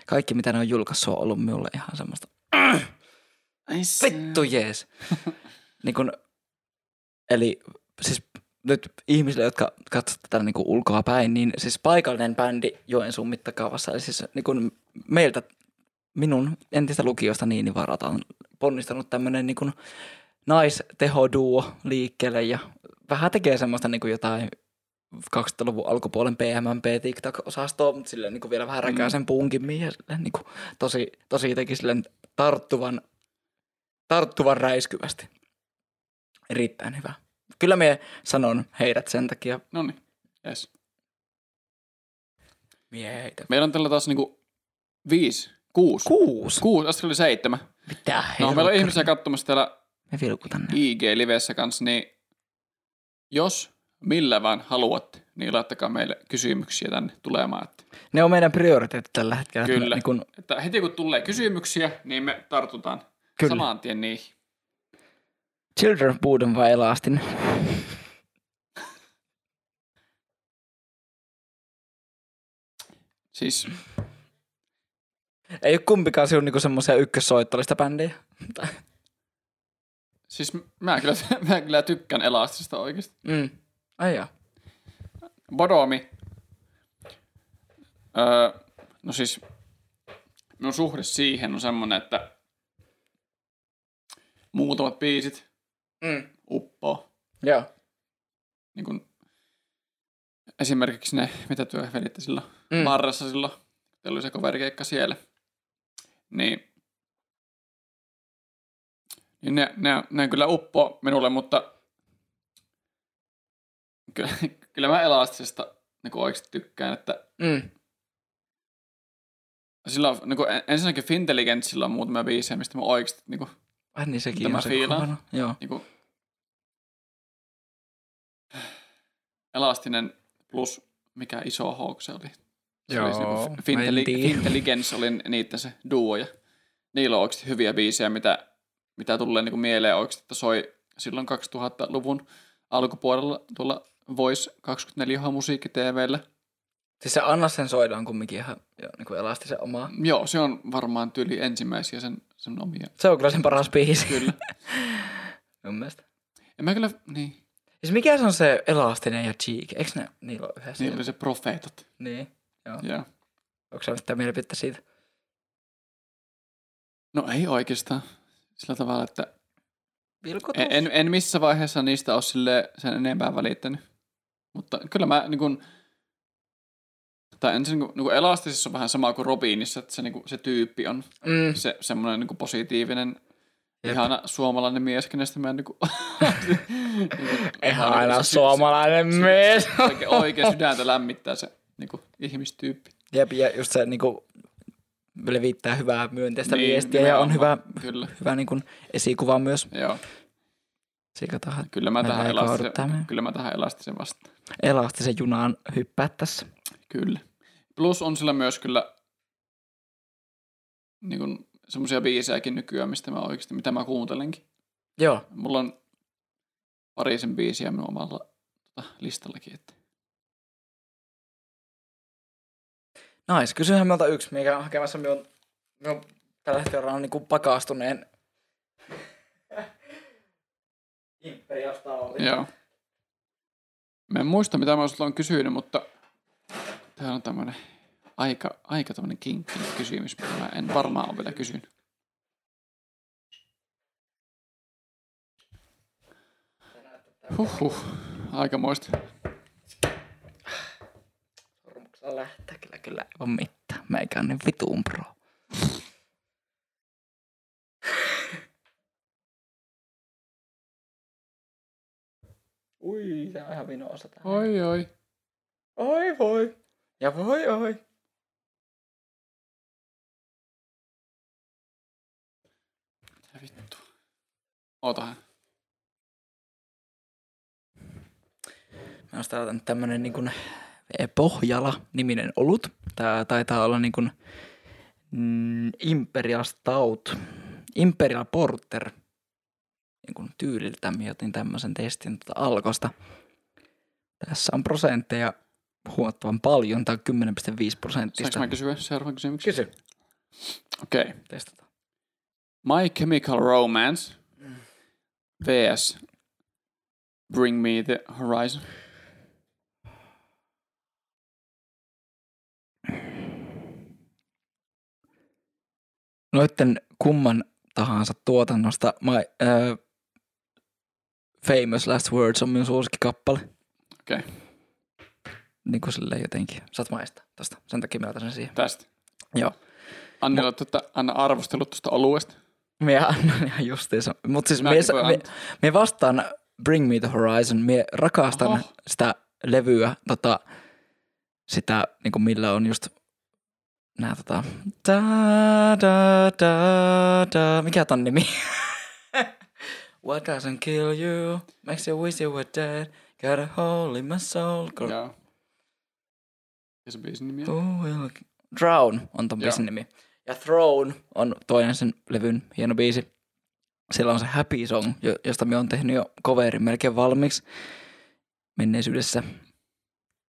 Kaikki mitä ne on julkaissut on ollut minulle ihan semmoista se. vittu jees. niin kun, eli siis nyt ihmisille, jotka katsovat tätä niin kuin ulkoa päin, niin siis paikallinen bändi Joensuun mittakaavassa, eli siis niin kuin meiltä, minun entistä lukiosta niin varata on ponnistanut tämmöinen niin naistehoduo liikkeelle ja vähän tekee semmoista niin kuin jotain 2000-luvun alkupuolen PMMP TikTok-osastoa, mutta silleen niin kuin vielä vähän räkää sen punkimmin ja silleen niin kuin tosi, tosi jotenkin silleen tarttuvan, tarttuvan räiskyvästi. Erittäin hyvä. Kyllä me sanon heidät sen takia. No niin, yes. Mie heitä. Meillä on tällä taas niinku viisi, kuusi. Kuusi. Kuusi, äsken oli seitsemän. Mitä No, meillä on ihmisiä katsomassa täällä Me vilkutan. IG-livessä kanssa, niin jos millä vaan haluatte, niin laittakaa meille kysymyksiä tänne tulemaan. Että, Ne on meidän prioriteetit tällä hetkellä. että me Kyllä. Niin kun, että heti kun tulee kysymyksiä, niin me tartutaan Kyllä. saman tien niihin. Children of Bodom vai Elastin? Siis Ei ole kumpikaan sinun niinku semmoisia ykkössoittolista bändejä. Siis mä kyllä, mä kyllä tykkään Elastisesta oikeasti. Mm. Ai jaa. Bodomi. Öö, no siis minun suhde siihen on semmonen, että muutamat biisit Mm. uppoo. Joo. Niin kun, esimerkiksi ne, mitä työ veditte silloin Mm. Marrassa silloin, teillä oli se coverikeikka siellä. Niin, niin ne, ne, ne kyllä uppo minulle, mutta kyllä, kyllä mä elastisesta niin oikeasti tykkään, että Mm. sillä on, niin kuin, ensinnäkin Fintelligentsillä on muutamia biisejä, mistä mä oikeasti niin kuin, Ai niin sekin Tämä on se fiilaan. kovana. Joo. niin kuin, elastinen plus mikä iso hawk se oli. Se oli se, Joo, niin en tiedä. Fintelligence oli niiden se duo ja niillä on oikeasti hyviä biisejä, mitä, mitä tulee niin kuin mieleen oikeasti, että soi silloin 2000-luvun alkupuolella tuolla Voice 24 musiikki TVllä. Siis se Anna sen soida on kumminkin ihan jo, niin kuin elastisen omaa. Joo, se on varmaan tyyli ensimmäisiä sen, sen omia. Se on kyllä sen paras biisi. Kyllä. Mun mielestä. Ja mä kyllä, niin, Siis mikä se on se elastinen ja cheek? Eikö ne niillä ole yhdessä? niillä oli se profeetat. Niin. Joo. Joo. Onko se sitä mielipidettä siitä? No ei oikeastaan. Sillä tavalla, että Vilkutus. en, en, en missä vaiheessa niistä ole sille sen enempää välittänyt. Mutta kyllä mä niin kuin, tai ensin niin kuin, niin kuin elastisessa on vähän sama kuin Robinissa, että se, niin kuin, se tyyppi on Mm. se semmoinen niin kuin positiivinen, Jep. ihana suomalainen mies, kenestä mä niin kuin, niin kuin, Ihan aina se- se- suomalainen se- mies. Oikein, oikein sydäntä lämmittää se niin kuin, ihmistyyppi. Jep, ja just se niinku levittää hyvää myönteistä Niin, viestiä ja on hyvä. Kyllä, hyvä niinku esikuva myös. joo. Sika tahan Kyllä mä, tähän elastisen, kyllä mä tähän elastisen vastaan. Elastisen junaan hyppää tässä. Kyllä. Plus on sillä myös kyllä niin kuin, semmoisia biisejäkin nykyään, mistä mä oikeasti, mitä mä kuuntelenkin. Joo. Mulla on parisen biisiä minun omalla tota, listallakin. Että. Nais, kysyhän meiltä yksi, mikä on hakemassa minun, minun tällä hetkellä on niinku pakastuneen Imperiasta oli. Joo. Mä en muista, mitä mä sulta on kysynyt, mutta tämä on tämmönen aika, aika tämmönen kinkkinen kysymys, mitä mä en varmaan ole vielä kysynyt. Huhhuh, aikamoista. Sormuksella lähtee kyllä, kyllä ei ole mitään. Meikä on niin vitun pro. Ui, se on ihan vinossa tää. Oi oi. Oi voi. Ja voi oi. Mitä vittu. Ootahan. Mä oon nyt tämmönen niin kuin Pohjala-niminen olut. Tää taitaa olla niin kuin mm, Imperial Stout. Imperial Porter. Niin kuin tyyliltä mä otin tämmöisen testin tuota alkosta. Tässä on prosentteja huomattavan paljon, tai 10,5 Saanko prosenttista. mä kysyä seuraavan kysymyksen? Kysy. Okei. Okay. Testataan. My Chemical Romance vs. Bring Me the Horizon. Noitten kumman tahansa tuotannosta my, äh, Famous Last Words on minun suosikkikappale. Okei, okay. Niin kuin silleen jotenkin. Saat maistaa tosta. Sen takia mä otan sen siihen. tästä. Joo. Annilla, että anna arvostelut tuosta oluesta. Minä annan ihan justiinsa. Mutta siis Mäkin mie, voin mie, vastaan Bring Me The Horizon. Mie rakastan Oho. sitä levyä, tota, sitä niinku millä on just nää tota, da, da, da, da. mikä ton nimi? What doesn't kill you makes you wish you were dead. Got a hole in my soul. Go- Joo. Ja se biisin nimi on? Who will... Drown on ton Joo. biisin nimi. Ja Throne on toinen sen levyn hieno biisi. Siellä on se Happy Song, jo- josta me on tehnyt jo coverin melkein valmiiksi menneisyydessä.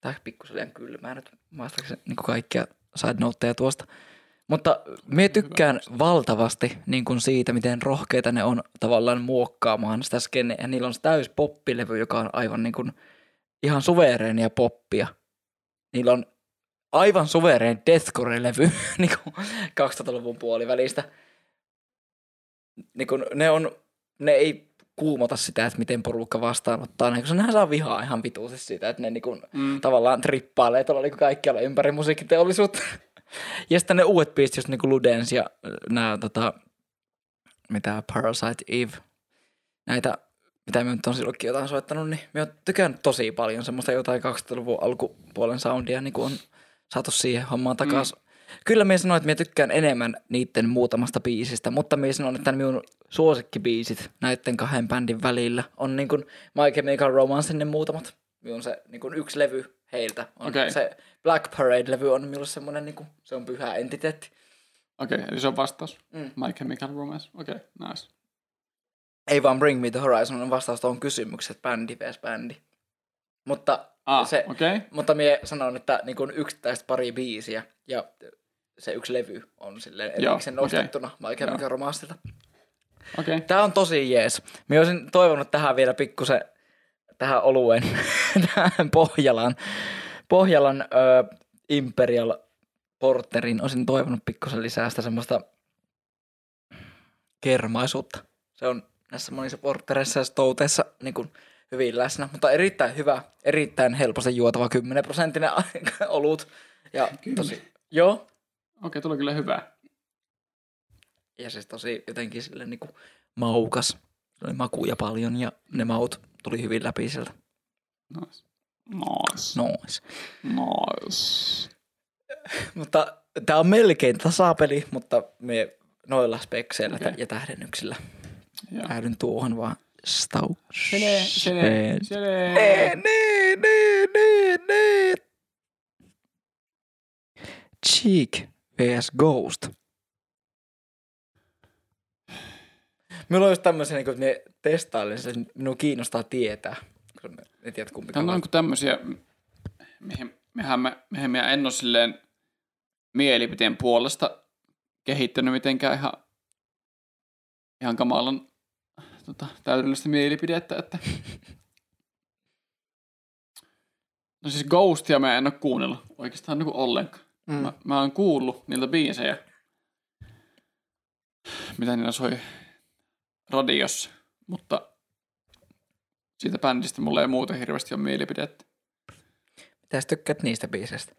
Tää pikkusen liian kylmää nyt vastaakseni niin kaikkia side noteja tuosta. Mutta me tykkään valtavasti niin kuin siitä, miten rohkeita ne on tavallaan muokkaamaan sitä skeneä. Ja niillä on se täys poppilevy, joka on aivan niin kuin ihan suvereenia poppia. Niillä on aivan suvereen deathcore-levy niin kuin 2000-luvun puolivälistä. Niin kuin ne, on, ne ei kuumota sitä, että miten porukka vastaanottaa, ne, koska nehän saa vihaa ihan vituisesti siitä, että ne niin kuin, Mm. tavallaan trippailee tuolla niin kaikkialla ympäri musiikkiteollisuutta. ja sitten ne uudet biisit, just niin kuin Ludens ja nämä tota, mitä Parasite Eve, näitä, mitä me nyt on silloinkin jotain soittanut, niin me oon tykännyt tosi paljon semmoista jotain 2000-luvun alkupuolen soundia, niin kuin on saatu siihen hommaan takaisin. Mm. Kyllä minä sanoin, että minä tykkään enemmän niiden muutamasta biisistä, mutta minä sanon, että minun suosikkibiisit näiden kahden bändin välillä on niin kuin My Chemical Romance ne muutamat. Minun se niin kuin yksi levy heiltä. On Okei. Se Black Parade-levy on minulle semmoinen, niin kuin, se on pyhä entiteetti. Okei, okay, eli se on vastaus. Mm. My Chemical Romance. Okei, okay, nice. Ei vaan Bring Me The Horizon on vastaus tuohon kysymykseen, että bändi vs. bändi. Mutta, Ah, se. Okay. mutta minä sanon, että niin kuin yksittäistä pari biisiä ja se yksi levy on silleen erikseen nostettuna My Chemical Romancelta. Okei. Tämä on tosi jees. Minä olisin toivonut tähän vielä pikkusen tähän oluen, tähän Pohjalan, Pohjalan ö, Imperial Porterin. Olisin toivonut pikkusen lisää sitä semmoista kermaisuutta. Se on näissä monissa portereissa ja stouteissa niin kuin hyvin läsnä, mutta erittäin hyvä, erittäin helposti juotava 10 prosenttinen olut. Ja tosi, joo, Okei, okay, tuli kyllä hyvä. Ja siis tosi jotenkin sille niinku maukas. Se oli makuja paljon ja ne maut tuli hyvin läpi sieltä. Nice. Nice. Nois. Nice. Mutta tää on melkein tasapeli, mutta me noilla spekseillä okay. ja tähdennyksillä Joo. päädyn tuohon vaan stau. Sele, sele, Nee, sele. nee, nee, nee, nee. Cheek vs. Ghost. Minulla on just tämmöisiä, niin me testailen sen, minua kiinnostaa tietää. Koska en tiedä kumpi Tämä on tämmöisiä, mihin, mihin, mä, mihin mä en ole silleen mielipiteen puolesta kehittänyt mitenkään ihan, ihan kamalan tota, täydellistä mielipidettä, että No siis Ghostia mä en ole kuunnellut oikeastaan niin ollenkaan. Mm. Mä, mä oon kuullut niiltä biisejä, mitä niillä soi radiossa, mutta siitä bändistä mulla ei muuten hirveästi ole mielipidettä. Mitä tykkäät niistä biiseistä?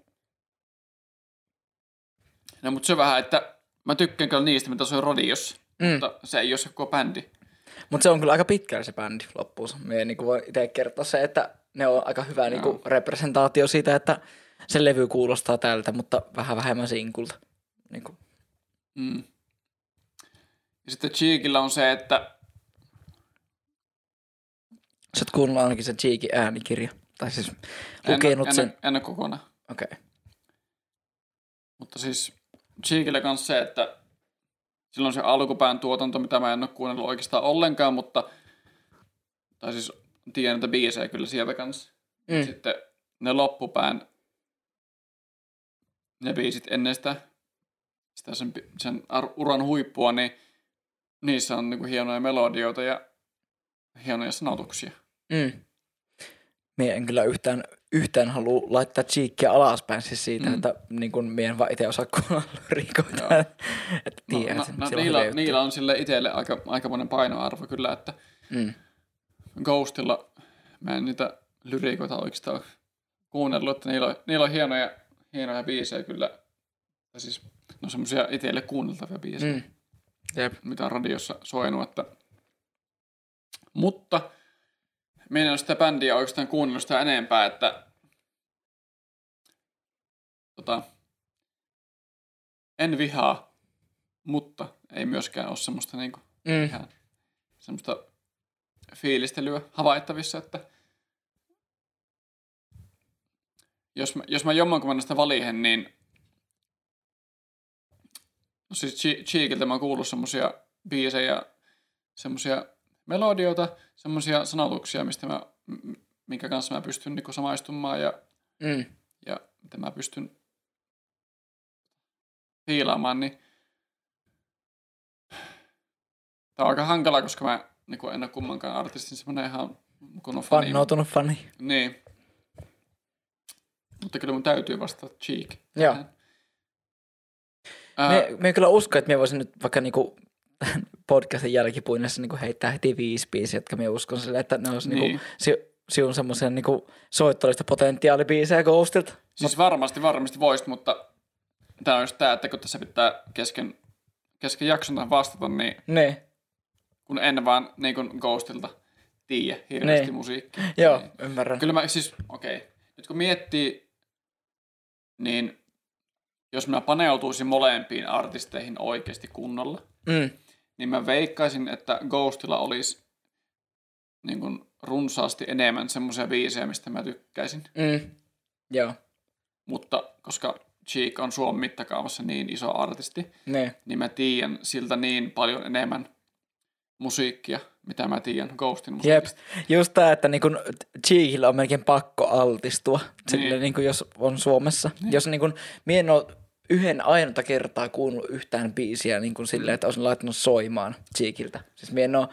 No mutta se vähän, että mä tykkään kyllä niistä, mitä soi radiossa, Mm. mutta se ei ole se koko bändi. Mutta se on kyllä aika pitkällä se bändi loppuunsa. Me niin voi itse kertoa se, että ne on aika hyvä niin kuin, representaatio siitä, että se levy kuulostaa tältä, mutta vähän vähemmän sinkulta. Niin kuin. Mm. Ja sitten Cheekillä on se, että Sä oot kuunnellut ainakin se Cheekin äänikirja. Tai siis en, lukenut en, sen. en, en ole kokonaan. Okei. Okay. Mutta siis Cheekillä kanssa se, että silloin se alkupään tuotanto, mitä mä en ole kuunnellut oikeastaan ollenkaan, mutta tai siis tiedän niitä biisejä kyllä sieltä kanssa. Mm. Sitten ne loppupään ne biisit ennen sitä, sitä sen, sen uran huippua, niin niissä on niinku hienoja melodioita ja hienoja sanotuksia. Mm. Mie en kyllä yhtään, yhtään halua laittaa cheekkiä alaspäin siis siitä, Mm. että niin kun mie en vaan itse osaa kuulla lyrikoita. Joo. että No, tiedän, no, no, on niillä, niillä on sille itselle aika, aikamoinen painoarvo kyllä, että. Mm. Ghostilla mä en niitä lyriikoita oikeastaan kuunnellut, että niillä on, niillä on hienoja, hienoja biisejä kyllä. Tai siis, no semmosia itselle kuunneltavia biisejä, mm. Mm. Jep. mitä on radiossa soinut, että... Mutta minä en ole sitä bändiä oikeastaan kuunnellut sitä enempää, että tota, en vihaa, mutta ei myöskään ole semmoista niinku Mm. ihan semmoista fiilistelyä havaittavissa, että jos mä, jos mä jommankumman näistä valihen, niin no siis Che- Cheekiltä mä oon kuullut semmosia biisejä, semmosia melodioita, semmosia sanotuksia, mistä mä, minkä kanssa mä pystyn niinku samaistumaan ja, Mm. ja mitä mä pystyn fiilaamaan, niin Tämä on aika hankala, koska mä niin en ole kummankaan artistin semmoinen ihan kunnon fani. Fannoutunut fani. Niin. Mutta kyllä mun täytyy vastata Cheek. Joo. Ää, Me, me kyllä usko, että me voisin nyt vaikka niinku podcastin jälkipuinnissa niinku heittää heti viisi biisiä, jotka me uskon sille, että ne olisi Niin. niinku, si, siun semmoisen niinku soittollista potentiaalibiisejä Ghostilta. siis varmasti, varmasti voisit, mutta tämä on just tämä, että kun tässä pitää kesken, kesken jakson tähän vastata, niin Ne, kun en vaan niin kuin Ghostilta tiedä hirveästi Niin. musiikkia. joo, Niin. ymmärrän. Kyllä mä siis, okei. Okay. Nyt kun miettii, niin jos mä paneutuisin molempiin artisteihin oikeasti kunnolla, Mm. Niin mä veikkaisin, että Ghostilla olisi niin kuin runsaasti enemmän semmoisia biisejä, mistä mä tykkäisin. Mm. Joo, Mutta koska Cheek on Suomen mittakaavassa niin iso artisti, ne. niin mä tiedän siltä niin paljon enemmän musiikkia, mitä mä tiedän Ghostin Jep. musiikista. Just tää, että niinku Cheekillä on melkein pakko altistua, sille Niin. niinku jos on Suomessa. Niin. Jos niinku, mie en oo yhden ainutta kertaa kuunnellut yhtään biisiä niin kuin silleen, että olisin laittanut soimaan Cheekiltä. Siis mie en oo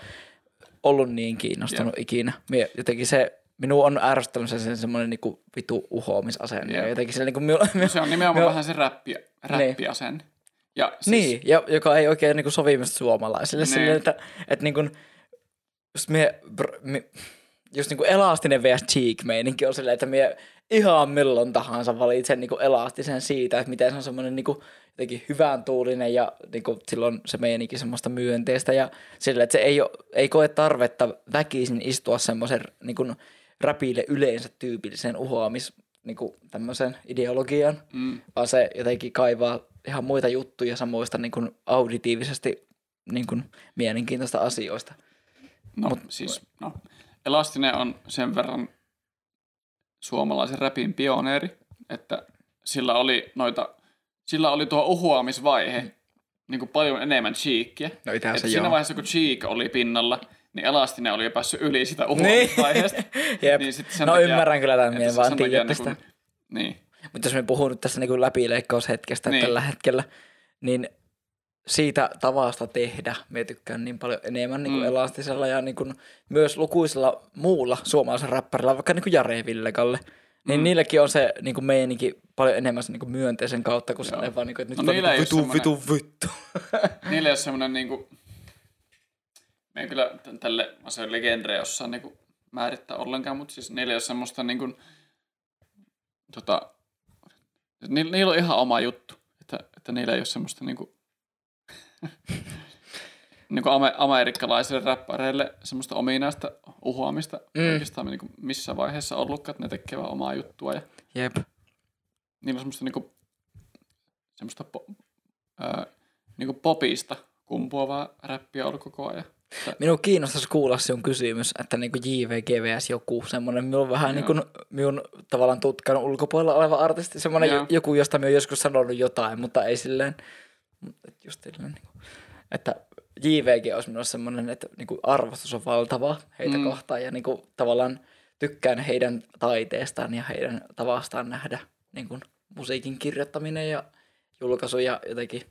ollut niin kiinnostunut ikinä. Mie, jotenkin se, minua on ärsyttänyt se, se semmoinen niinku vitu uhoamisasenne. Jep. Ja jotenkin se niinku, minulla, No se on nimenomaan vähän se räppi, räppiasenne. Ja siis, Niin, ja, joka ei oikein niinku sovi myös suomalaisille. Niin. Silleen, että, että niinku, just, mie, br, mi, just niinku elastinen vs. cheek meininki on silleen, että mie ihan milloin tahansa valitsen niinku elastisen siitä, että miten se on semmoinen niinku, jotenkin hyvän tuulinen ja niinku, silloin se meininki semmoista myönteistä ja silleen, että se ei, oo, ei koe tarvetta väkisin istua semmoisen niinku, räpille yleensä tyypilliseen uhoamis niinku, tämmöiseen ideologiaan Mm, vaan se jotenkin kaivaa ihan muita juttuja samoista niin kuin auditiivisesti niin kuin mielenkiintoista asioista. no Mut- siis, no. Elastinen on sen verran suomalaisen räpin pioneeri, että sillä oli noita, sillä oli tuo uhuamisvaihe niin kuin paljon enemmän cheekkiä. No itähän siinä vaiheessa, kun Cheek oli pinnalla, niin Elastinen oli jo päässyt yli sitä Niin. uhuamisvaiheesta. Jep. Niin sit sen no takia- ymmärrän kyllä tämän, vaan sen tiedä takia tästä. niin kuin- Niin. Mutta jos me puhun nyt tässä niin läpileikkaushetkestä Niin. tällä hetkellä, niin siitä tavasta tehdä me tykkään niin paljon enemmän niin kuin Mm. elastisella ja niin kuin myös lukuisella muulla suomalaisella räppärillä, vaikka niin kuin Jare Villekalle. Niin Mm. niilläkin on se niin kuin meininki paljon enemmän se niin kuin myönteisen kautta kuin Joo. se vaan, niin kuin, että nyt No niillä niin kuin, vitu, vitu, vittu. Niillä ei ole semmoinen niinku... Me ei kyllä tälle asioille genreä osaa niinku määrittää ollenkaan, mutta siis niillä ei ole semmoista niinku... Tota, niillä, niillä on ihan oma juttu, että, että niillä ei ole semmoista niinku... niinku ame, amerikkalaisille räppäreille semmoista ominaista uhoamista Mm. oikeastaan niinku missä vaiheessa ollutkaan, että ne tekee vaan omaa juttua ja Jep. niillä on semmoista niinku, semmoista po, ää, niinku popista kumpuavaa räppiä ollut koko ajan. Minun kiinnostaisi kuulla sinun kysymys, että niin kuin JVGVS joku semmoinen, minulla on vähän Joo. niin kuin minun tavallaan tutkan ulkopuolella oleva artisti, semmoinen Joo. jo- joku, josta minä olen joskus sanonut jotain, mutta ei silleen, mutta just silleen, niin kuin, että JVG olisi minulle semmoinen, että niin kuin arvostus on valtava heitä Mm. mm. kohtaan ja niin kuin tavallaan tykkään heidän taiteestaan ja heidän tavastaan nähdä niin kuin musiikin kirjoittaminen ja julkaisu ja jotenkin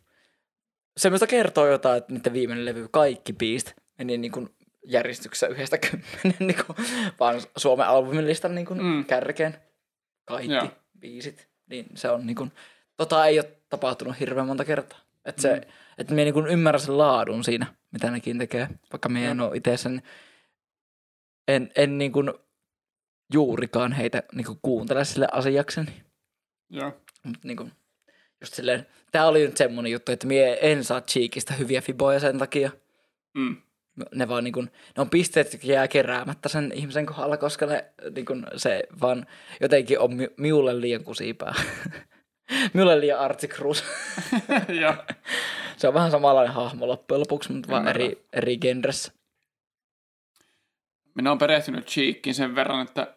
semmoista kertoo jotain, että niiden viimeinen levy, kaikki biist, meni niin kuin järjestyksessä yhdestä kymmenen, niin kuin, vaan Suomen albumilistan niin kuin mm. kärkeen. Kaikki Joo. biisit. Niin se on niin kuin, tota ei ole tapahtunut hirveän monta kertaa. Että se, mm. että me niin kuin ymmärrän sen laadun siinä, mitä nekin tekee, vaikka me en ole itse sen, en, en niin kuin juurikaan heitä niin kuin kuuntele sille asiakseni. Joo. Mutta niin kuin, just silleen, tää oli nyt semmonen juttu, että mie en saa Cheekistä hyviä fiboja sen takia. Mm. Ne vaan niin kuin, ne on pisteet, jotka jää keräämättä sen ihmisen kohdalla, koska ne, niin kuin, se vaan jotenkin on mi- miulle liian kusipää. miulle liian Archie Cruz. Joo. se on vähän samanlainen hahmo loppujen lopuksi, mutta vaan eri, eri genressä. Minä olen perehtynyt Cheekkiin sen verran, että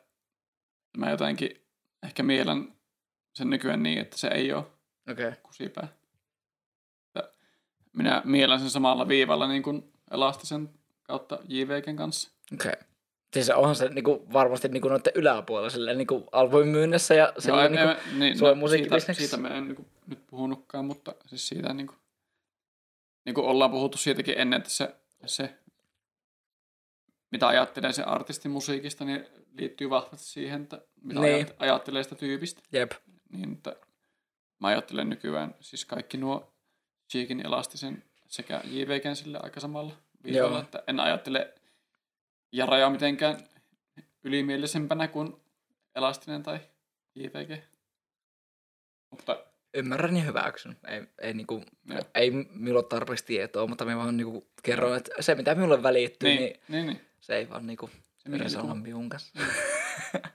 mä jotenkin ehkä mielen sen nykyään niin, että se ei ole. Okay. kusipää. Minä mielen sen samalla viivalla niin kuin Elastisen kautta JVGn kanssa. Okei. Okay. Siis onhan se niinku, varmasti niinku noiden yläpuolella silleen niinku albumin myynnissä ja Joo, silleen en, niinku, en, niin, no, siitä, siitä mä en niin kuin, nyt puhunutkaan, mutta siis siitä niin kuin, niin kuin ollaan puhuttu siitäkin ennen, että se, se mitä ajattelee se artistin musiikista, niin liittyy vahvasti siihen, että mitä Niin. niin. ajattelee sitä tyypistä. jep. Niin, että mä ajattelen nykyään siis kaikki nuo Cheekin elastisen sekä JVGn sille aika samalla viikolla, että en ajattele Jarajaa mitenkään ylimielisempänä kuin elastinen tai JVG. Mutta Ymmärrän ja hyväksyn. Ei, ei, niinku, ei minulla ole tarpeeksi tietoa, mutta mä vaan niinku kerron, että se mitä minulle välittyy, niin, niin, niin niin, niin. se ei vaan niinku niinku- minun kanssa.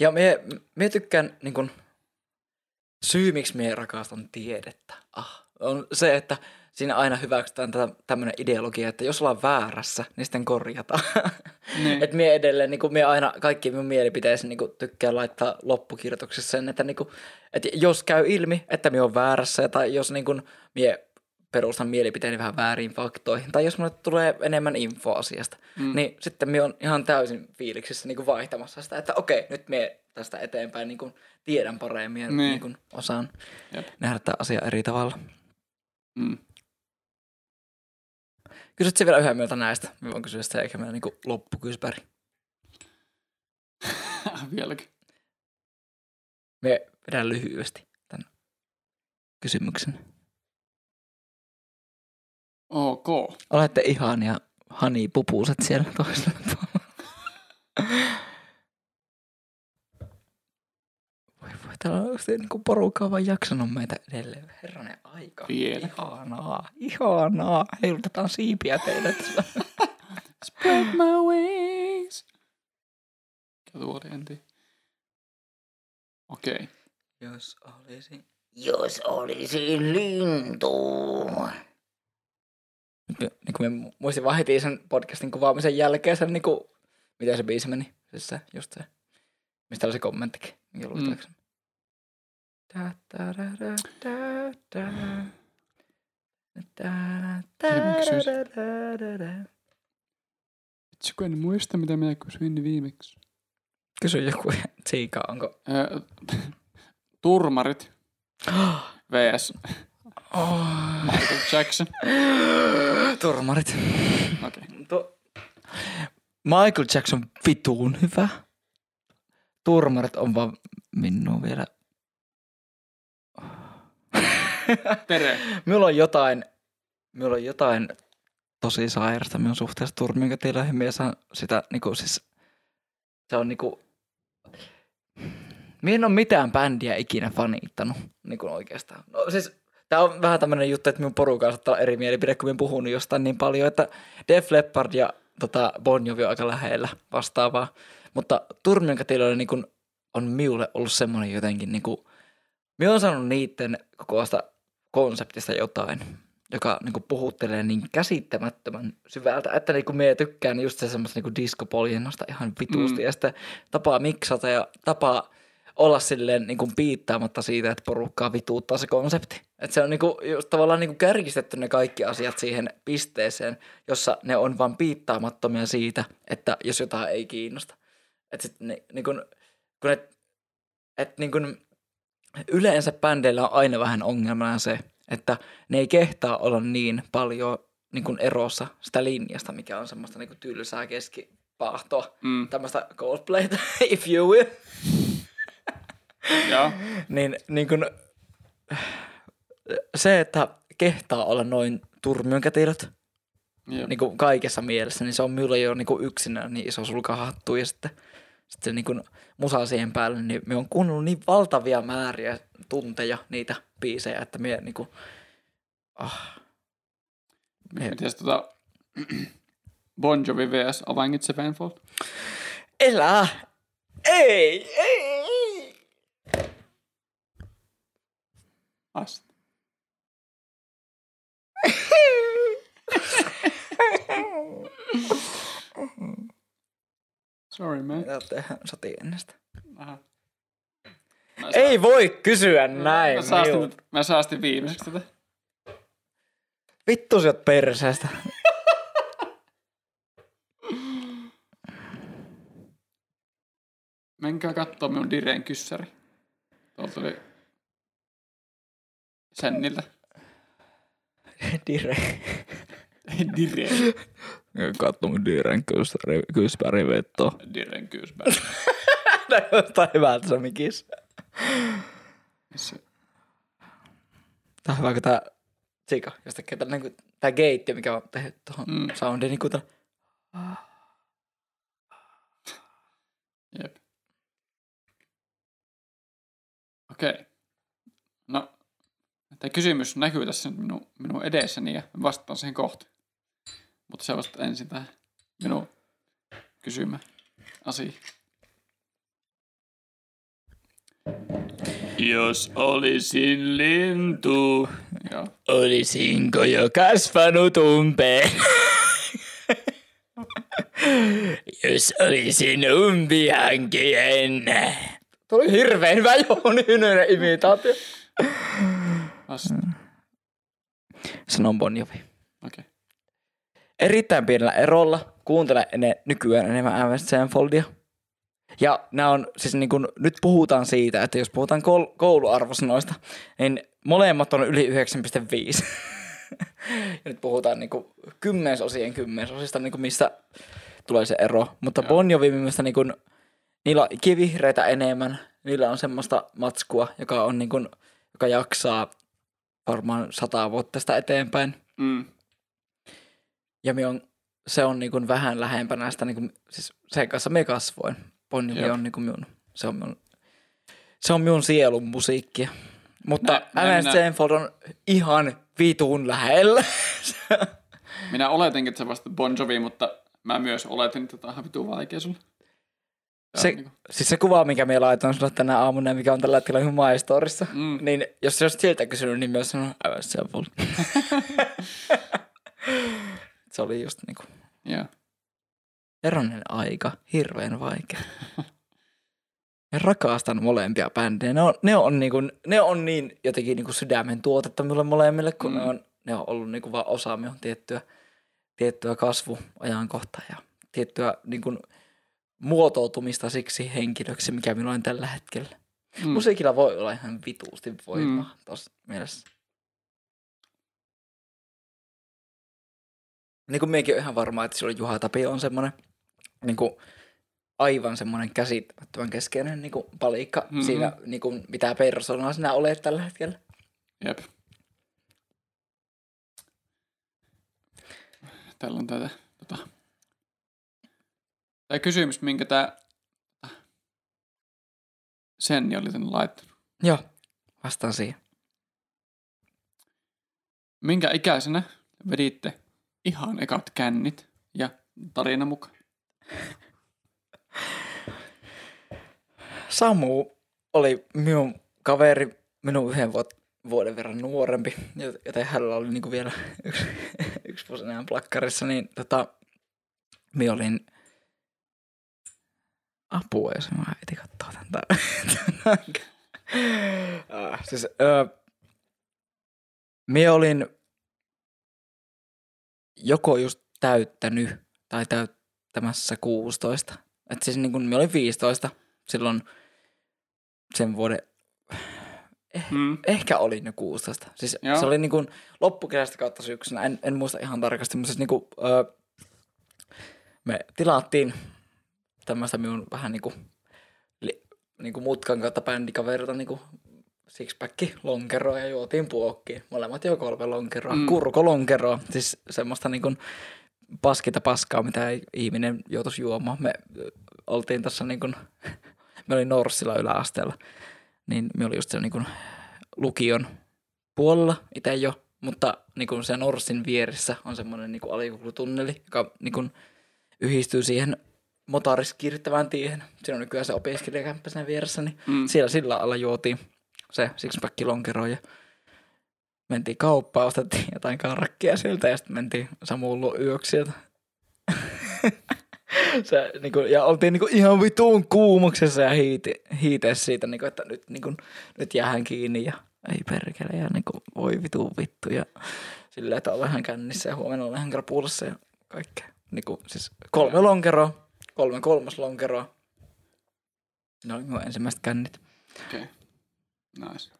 ja me, me tykkään niinku, syy, miksi me rakastan tiedettä, ah, on se, että siinä aina hyväksytään tämmöinen ideologia, että jos ollaan väärässä, niin sitten korjataan. Niin. että mie edelleen, niin mie aina kaikki minun mielipiteisiin niin tykkään laittaa loppukirjoituksessa sen, että, niin kuin, että jos käy ilmi, että mie on väärässä, tai jos niin kuin, mie perustan mielipiteeni vähän väärin faktoihin, tai jos mulle tulee enemmän infoa asiasta, Mm. niin sitten mie on ihan täysin fiiliksissä niin kuin vaihtamassa sitä, että okei, nyt mie tästä eteenpäin niin kuin tiedän paremmin ja Niin. niin. Niin kuin osaan Jep. nähdä tämä asia eri tavalla. Mm. Kysyt se vielä yhden mieltä näistä. Mä voin kysyä sitä eikä meillä niin loppukyspäri. Vieläkin. Me vedän lyhyesti tämän kysymyksen. Ok. Olette ihania hani pupuset siellä toisella puolella. Voi voi, täällä on oikeasti niin porukkaa vaan jaksanut meitä edelleen. Herranen aika. Vielä. Ihanaa, ihanaa. Heilutetaan siipiä teille. tässä. Spread my wings. Mikä tuo oli, en tiedä. Okei. Jos olisi... Jos olisin lintu. Niin kuin me muistin vaan heti sen podcastin kuvaamisen jälkeen sen, niin kuin, miten se biisi meni. Siis se, just se. Mistä oli se kommenttikin, minkä Mm. Da, da, da, da, da, da. Da, da, Hei, mä kysyisin. da, da, da, da. Itse kun en muista, mitä minä kysyin viimeksi. Kysy joku Tsiika, onko... Öö, turmarit vs. Oh. Michael Jackson. Turmarit. Okei. To... Michael Jackson vituun hyvä. Turmarit on vaan minun vielä. Tere. Minulla on jotain, minulla on jotain tosi sairasta minun suhteessa turminkatiloihin. Minä saan sitä niinku siis, se on niinku, minä en ole mitään bändiä ikinä fanittanut niinku oikeastaan. No siis, tää on vähän tämmöinen juttu, että minun porukalla saattaa eri mielipide, kun minä puhunut jostain niin paljon, että Def Leppard ja tota, Bon Jovi on aika lähellä vastaavaa. Mutta turminkatiloilla niinku on minulle ollut semmoinen jotenkin niinku, minä olen saanut niiden kokoista konseptista jotain, joka niinku puhuttelee niin käsittämättömän syvältä, että niinku me tykkään just se semmoista niinku diskopoljennosta ihan vitusti Mm. ja sitten tapaa miksata ja tapaa olla silleen niinku piittaamatta siitä, että porukkaa vituuttaa se konsepti. Että se on niinku just tavallaan niinku kärkistetty ne kaikki asiat siihen pisteeseen, jossa ne on vaan piittaamattomia siitä, että jos jotain ei kiinnosta. Että sitten ne, niinku, kun ne että niin kuin, yleensä bändeillä on aina vähän ongelmana se, että ne ei kehtaa olla niin paljon niin kuin erossa sitä linjasta, mikä on semmoista niin kuin tylsää keskipahtoa. Mm. Tämmöistä Coldplayta, if you will. Joo. niin, niin kuin, se, että kehtaa olla noin turmionkätilöt Jep. niin kuin kaikessa mielessä, niin se on minulle jo niin kuin yksinään niin iso sulkahattu. Ja sitten, sitten niin kuin musa siihen päälle, niin me on kuunnellut niin valtavia määriä tunteja niitä biisejä, että me niin kuin, ah, me, Mites tota Bon Jovi vs. Avenged Sevenfold? elää! Ei, ei, ei. Asti. Sorry, man. Mitä tehdään sotiennestä? Aha. Mä Ei voi kysyä näin. Mä saastin, minulta. mä saastin viimeiseksi tätä. Vittu sieltä perseestä. Menkää kattoo minun Direen kyssäri. Tuolta tuli Senniltä. Dire. Ei Dire. Katso mun Diren kyspäri vetto. Direen kyssäri. Näyttää hyvältä se mikis. Se- Tää on hyvä, kun tää sika, jos tekee tällainen kuin tää geitti, mikä on tehty tuohon Mm. soundiin, niin kuin tää. Jep. Okei. Okay. Tämä kysymys näkyy tässä nyt minun, minun edessäni ja vastaan siihen kohta. Mutta se vasta ensin tähän minun kysymä asia. Jos olisin lintu. Joo. Olisinko jo kasvanut umpeen? Jos olisin umpihankien. Tuli hirveän hyvä Jouni Hynynen imitaatio. Vasta. Sanon Bon Jovi. Okay. erittäin pienellä erolla. Kuuntele ne nykyään enemmän Avenged Sevenfoldia. Ja nämä on, siis niin kun, nyt puhutaan siitä, että jos puhutaan koul- kouluarvosanoista, niin molemmat on yli 9,5. ja nyt puhutaan niin kuin kymmenesosien kymmenesosista, niin kuin mistä tulee se ero. Mutta. Bon Jovi mielestäni niin kuin, niillä on kivihreitä enemmän, niillä on semmoista matskua, joka, on niin kuin, joka jaksaa varmaan sata vuotta sitä eteenpäin. Mm. Ja on, se on niin kuin vähän lähempänä sitä, niin kuin, siis sen kanssa me kasvoin. On niin kuin minun, se on minun, se on minun sielun musiikkia. Mutta minä- Sevenfold on ihan vitun lähellä. Minä oletinkin, että se vasta Bon Jovi, mutta mä myös oletin, että tämä on vitun vaikea sulle. Se, on niinku- siis se kuva, mikä me laitoin sulle tänä aamuna, mikä on tällä hetkellä ihan My Storissa, Mm. niin jos se olisit siltä kysynyt, niin myös sanon Avenged Sevenfold. se oli just niinku Joo. eronen aika, hirveän vaikea. Mä rakastan molempia bändejä. Ne on, ne on, niinku, ne on niin jotenkin niinku sydämen tuotetta mulle molemmille, kun Mm. mm. ne, on, ne on ollut niinku vaan osa minun tiettyä, tiettyä kasvuajankohtaa ja tiettyä niinku, muotoutumista siksi henkilöksi, mikä minulla on tällä hetkellä. Mm. Musiikilla voi olla ihan vituusti voimaa mm. tuossa mielessä. Niin kuin minäkin olen ihan varma, että silloin Juha Tapio on semmoinen niin kuin aivan semmoinen käsittämättömän keskeinen niin kuin palikka Mhm. mm-hmm. siinä, niin kuin, mitä persoonaa sinä olet tällä hetkellä. Jep. Täällä on tätä, tota, tämä kysymys, minkä tämä Senni oli tänne laittanut. Joo, vastaan siihen. Minkä ikäisenä veditte ihan ekat kännit ja tarina mukaan? Samu oli minun kaveri, minun yhden vuoden verran nuorempi, joten hänellä oli niinku vielä yksi, yksi vuosi enää plakkarissa, niin tota, minä olin apua, jos mä heti katsoo tätä. ah, siis, öö, minä olin joko just täyttänyt tai täyttämässä 16. Et siis niin kun minä olin 15 silloin sen vuoden, Mm. ehkä olin jo 16. Siis Joo. se oli niin kuin loppukesästä kautta syksynä, en, en muista ihan tarkasti, mutta siis niin kuin, öö, me tilattiin tämmöistä minun vähän niin kuin, li, niin kuin mutkan kautta bändikaverilta niin kuin sixpack lonkeroa ja juotiin puokkiin. Molemmat jo kolme lonkeroa, Mm. kurkolonkeroa, siis semmoista niin kuin paskita paskaa, mitä ei ihminen joutuisi juomaan. Me oltiin tässä niin kuin, me oli Norssilla yläasteella, niin me oli just se niin kuin lukion puolella itse jo, mutta niin kuin se Norssin vieressä on semmoinen niin kuin alikoulutunneli, joka niin kuin yhdistyy siihen motaris kiirittävään tiehen. Siinä on nykyään se opiskelijakämppä siinä vieressä, niin Mm. siellä sillä alla juotiin se sixpack lonkero ja mentiin kauppaan, ostettiin jotain karkkia sieltä ja sitten mentiin Samuun luo yöksi sieltä. se, niin kuin, ja oltiin niin kuin, ihan vituun kuumuksessa ja hiiti, hiiteessä siitä, niin kuin, että nyt, niin kuin, nyt jäähän kiinni ja ei perkele ja niin kuin, voi vitu vittu ja silleen, että on vähän kännissä ja huomenna on vähän krapulassa ja kaikkea. Niin kuin, siis kolme lonkeroa, kolme kolmas lonkeroa. Ne oli minun ensimmäiset kännit. Okei. Okay. Nice.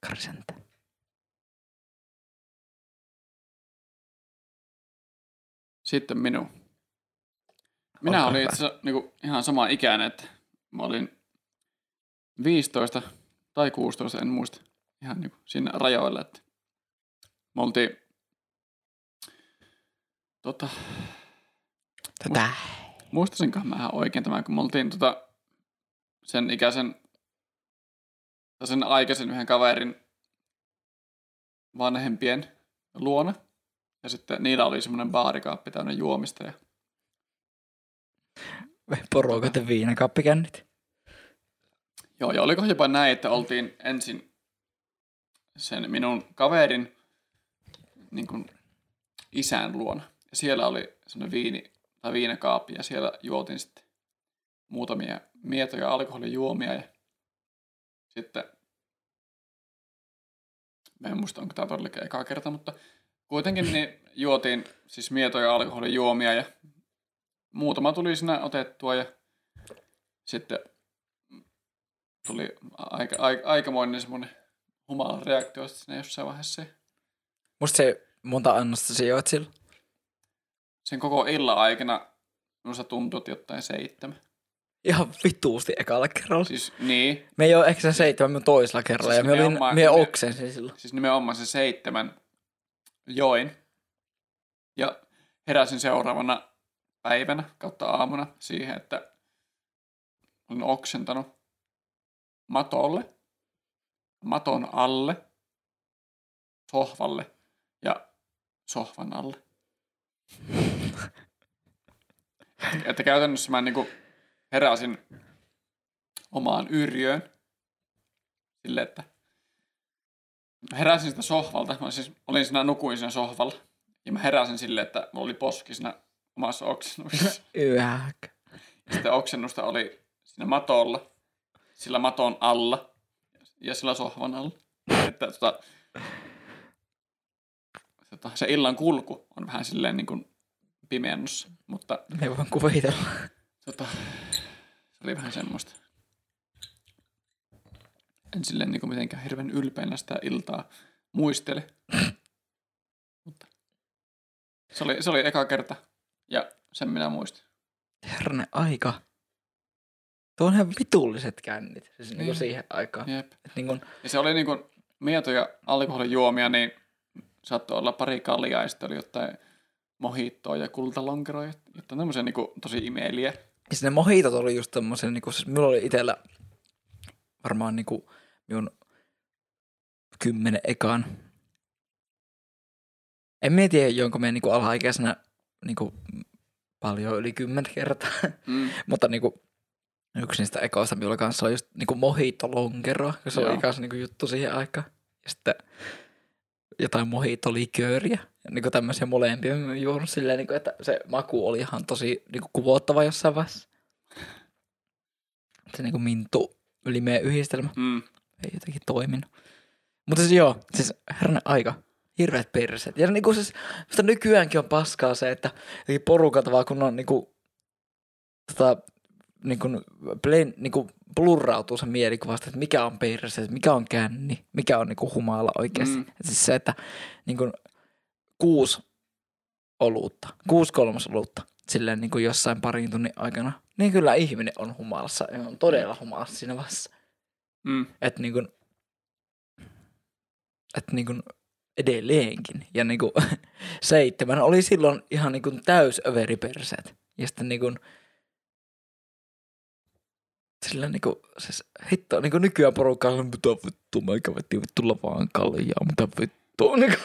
Karisenta. Sitten minun. Minä Olkaa olin hyvä. itse asiassa niinku ihan sama ikäinen, että mä olin 15 tai 16, en muista. Ihan niinku siinä rajoilla, että me oltiin tota, Tätä. Muistasinkohan mä oikein tämän, kun me oltiin tota, sen ikäisen, tai sen aikaisen yhden kaverin vanhempien luona. Ja sitten niillä oli semmoinen baarikaappi täynnä juomista ja Porukat viinakaappikännit. Joo, ja oliko jopa näin, että oltiin ensin sen minun kaverin niin kuin isän luona. Ja siellä oli semmoinen viini, tai viinakaappi, ja siellä juotiin sitten muutamia mietoja alkoholijuomia. Ja sitten, mä en muista, onko tämä todellakin eka kerta, mutta kuitenkin niin juotiin siis mietoja alkoholijuomia, ja muutama tuli siinä otettua, ja sitten tuli aika, aika, aikamoinen semmoinen humalan reaktio sinne jossain vaiheessa. Musta se monta annosta sijoit sillä. Sen koko illan aikana minusta tuntui, että jotain seitsemän. Ihan vituusti ekalla kerralla. Siis niin, Me ei ole ehkä sen seitsemän minun toisella kerralla Siis ja me olin, me me- oksensin silloin. siis nimenomaan se seitsemän join. Ja heräsin seuraavana päivänä kautta aamuna siihen, että olin oksentanut matolle, maton alle, sohvalle ja sohvan alle. että käytännössä mä niinku heräsin omaan yrjöön silleen, että heräsin sitä sohvalta. Mä siis olin siinä, nukuin siinä sohvalla. Ja mä heräsin silleen, että mulla oli poski siinä omassa oksennuksessa. Yäk. Sitten oksennusta oli siinä matolla, sillä maton alla ja sillä sohvan alla. Että tota, tota, se illan kulku on vähän silleen niin kuin pimeännossa, mutta Me voin kuvitella. tota, se oli vähän semmoista. En silleen niin kuin mitenkään hirveän ylpeänä sitä iltaa muistele. Mutta se oli, se oli eka kerta ja sen minä muistin. Herranen aika. Tuo on ihan vitulliset kännit. Siis niin. Niin. siihen aikaan. Jep. Et niin kuin, Ja se oli niin kuin mietoja alkoholijuomia, niin saattoi olla pari kaljaa ja sitten oli jotain mohittoa ja kultalonkeroja, jotain tämmöisiä niin kuin tosi imeliä. ja ne mohitot oli just tommosen, niin kuin, siis minulla oli itellä varmaan niin kuin minun kymmenen ekan. En mä tiedä, jonka me niin kuin alaikäisenä niin kuin paljon yli kymmentä kertaa. Mm. Mutta niinku, yksi niistä ekoista minulla kanssa on just niinku mojito lonkero, se oli kanssa niinku juttu siihen aikaan. Ja sitten jotain mojito likööriä. Ja niinku tämmöisiä molempia juonut silleen, niinku, että se maku oli ihan tosi niinku kuvottava jossain vaiheessa. Se niinku mintu ylimeä yhdistelmä Mm. ei jotenkin toiminut. Mutta siis joo, siis herranen aika. Hirveät perseet. Ja niinku siis, mutta nykyäänkin on paskaa se, että porukat vaan kun on niinku, tota, niin kuin, plain, niin kuin blurrautuu se mielikuvasta, että mikä on perse, mikä on känni, mikä on niin kuin humala oikeasti. Mm. Siis se, että niin kuin, kuusi olutta, kuusi kolmosolutta silleen niin kuin jossain parin tunnin aikana, niin kyllä ihminen on humalassa ja on todella humalassa siinä vaiheessa. Mm. Että niin kuin, että niin kuin edelleenkin. Ja niin kuin, seitsemän oli silloin ihan niin kuin täys överiperseet. Ja sitten niin kuin, sillä niin kuin, siis hitto, niin kuin nykyään porukka on, mitä vittu, mä kävettiin vittu vaan kaljaa, mitä vittu. Niin kuin,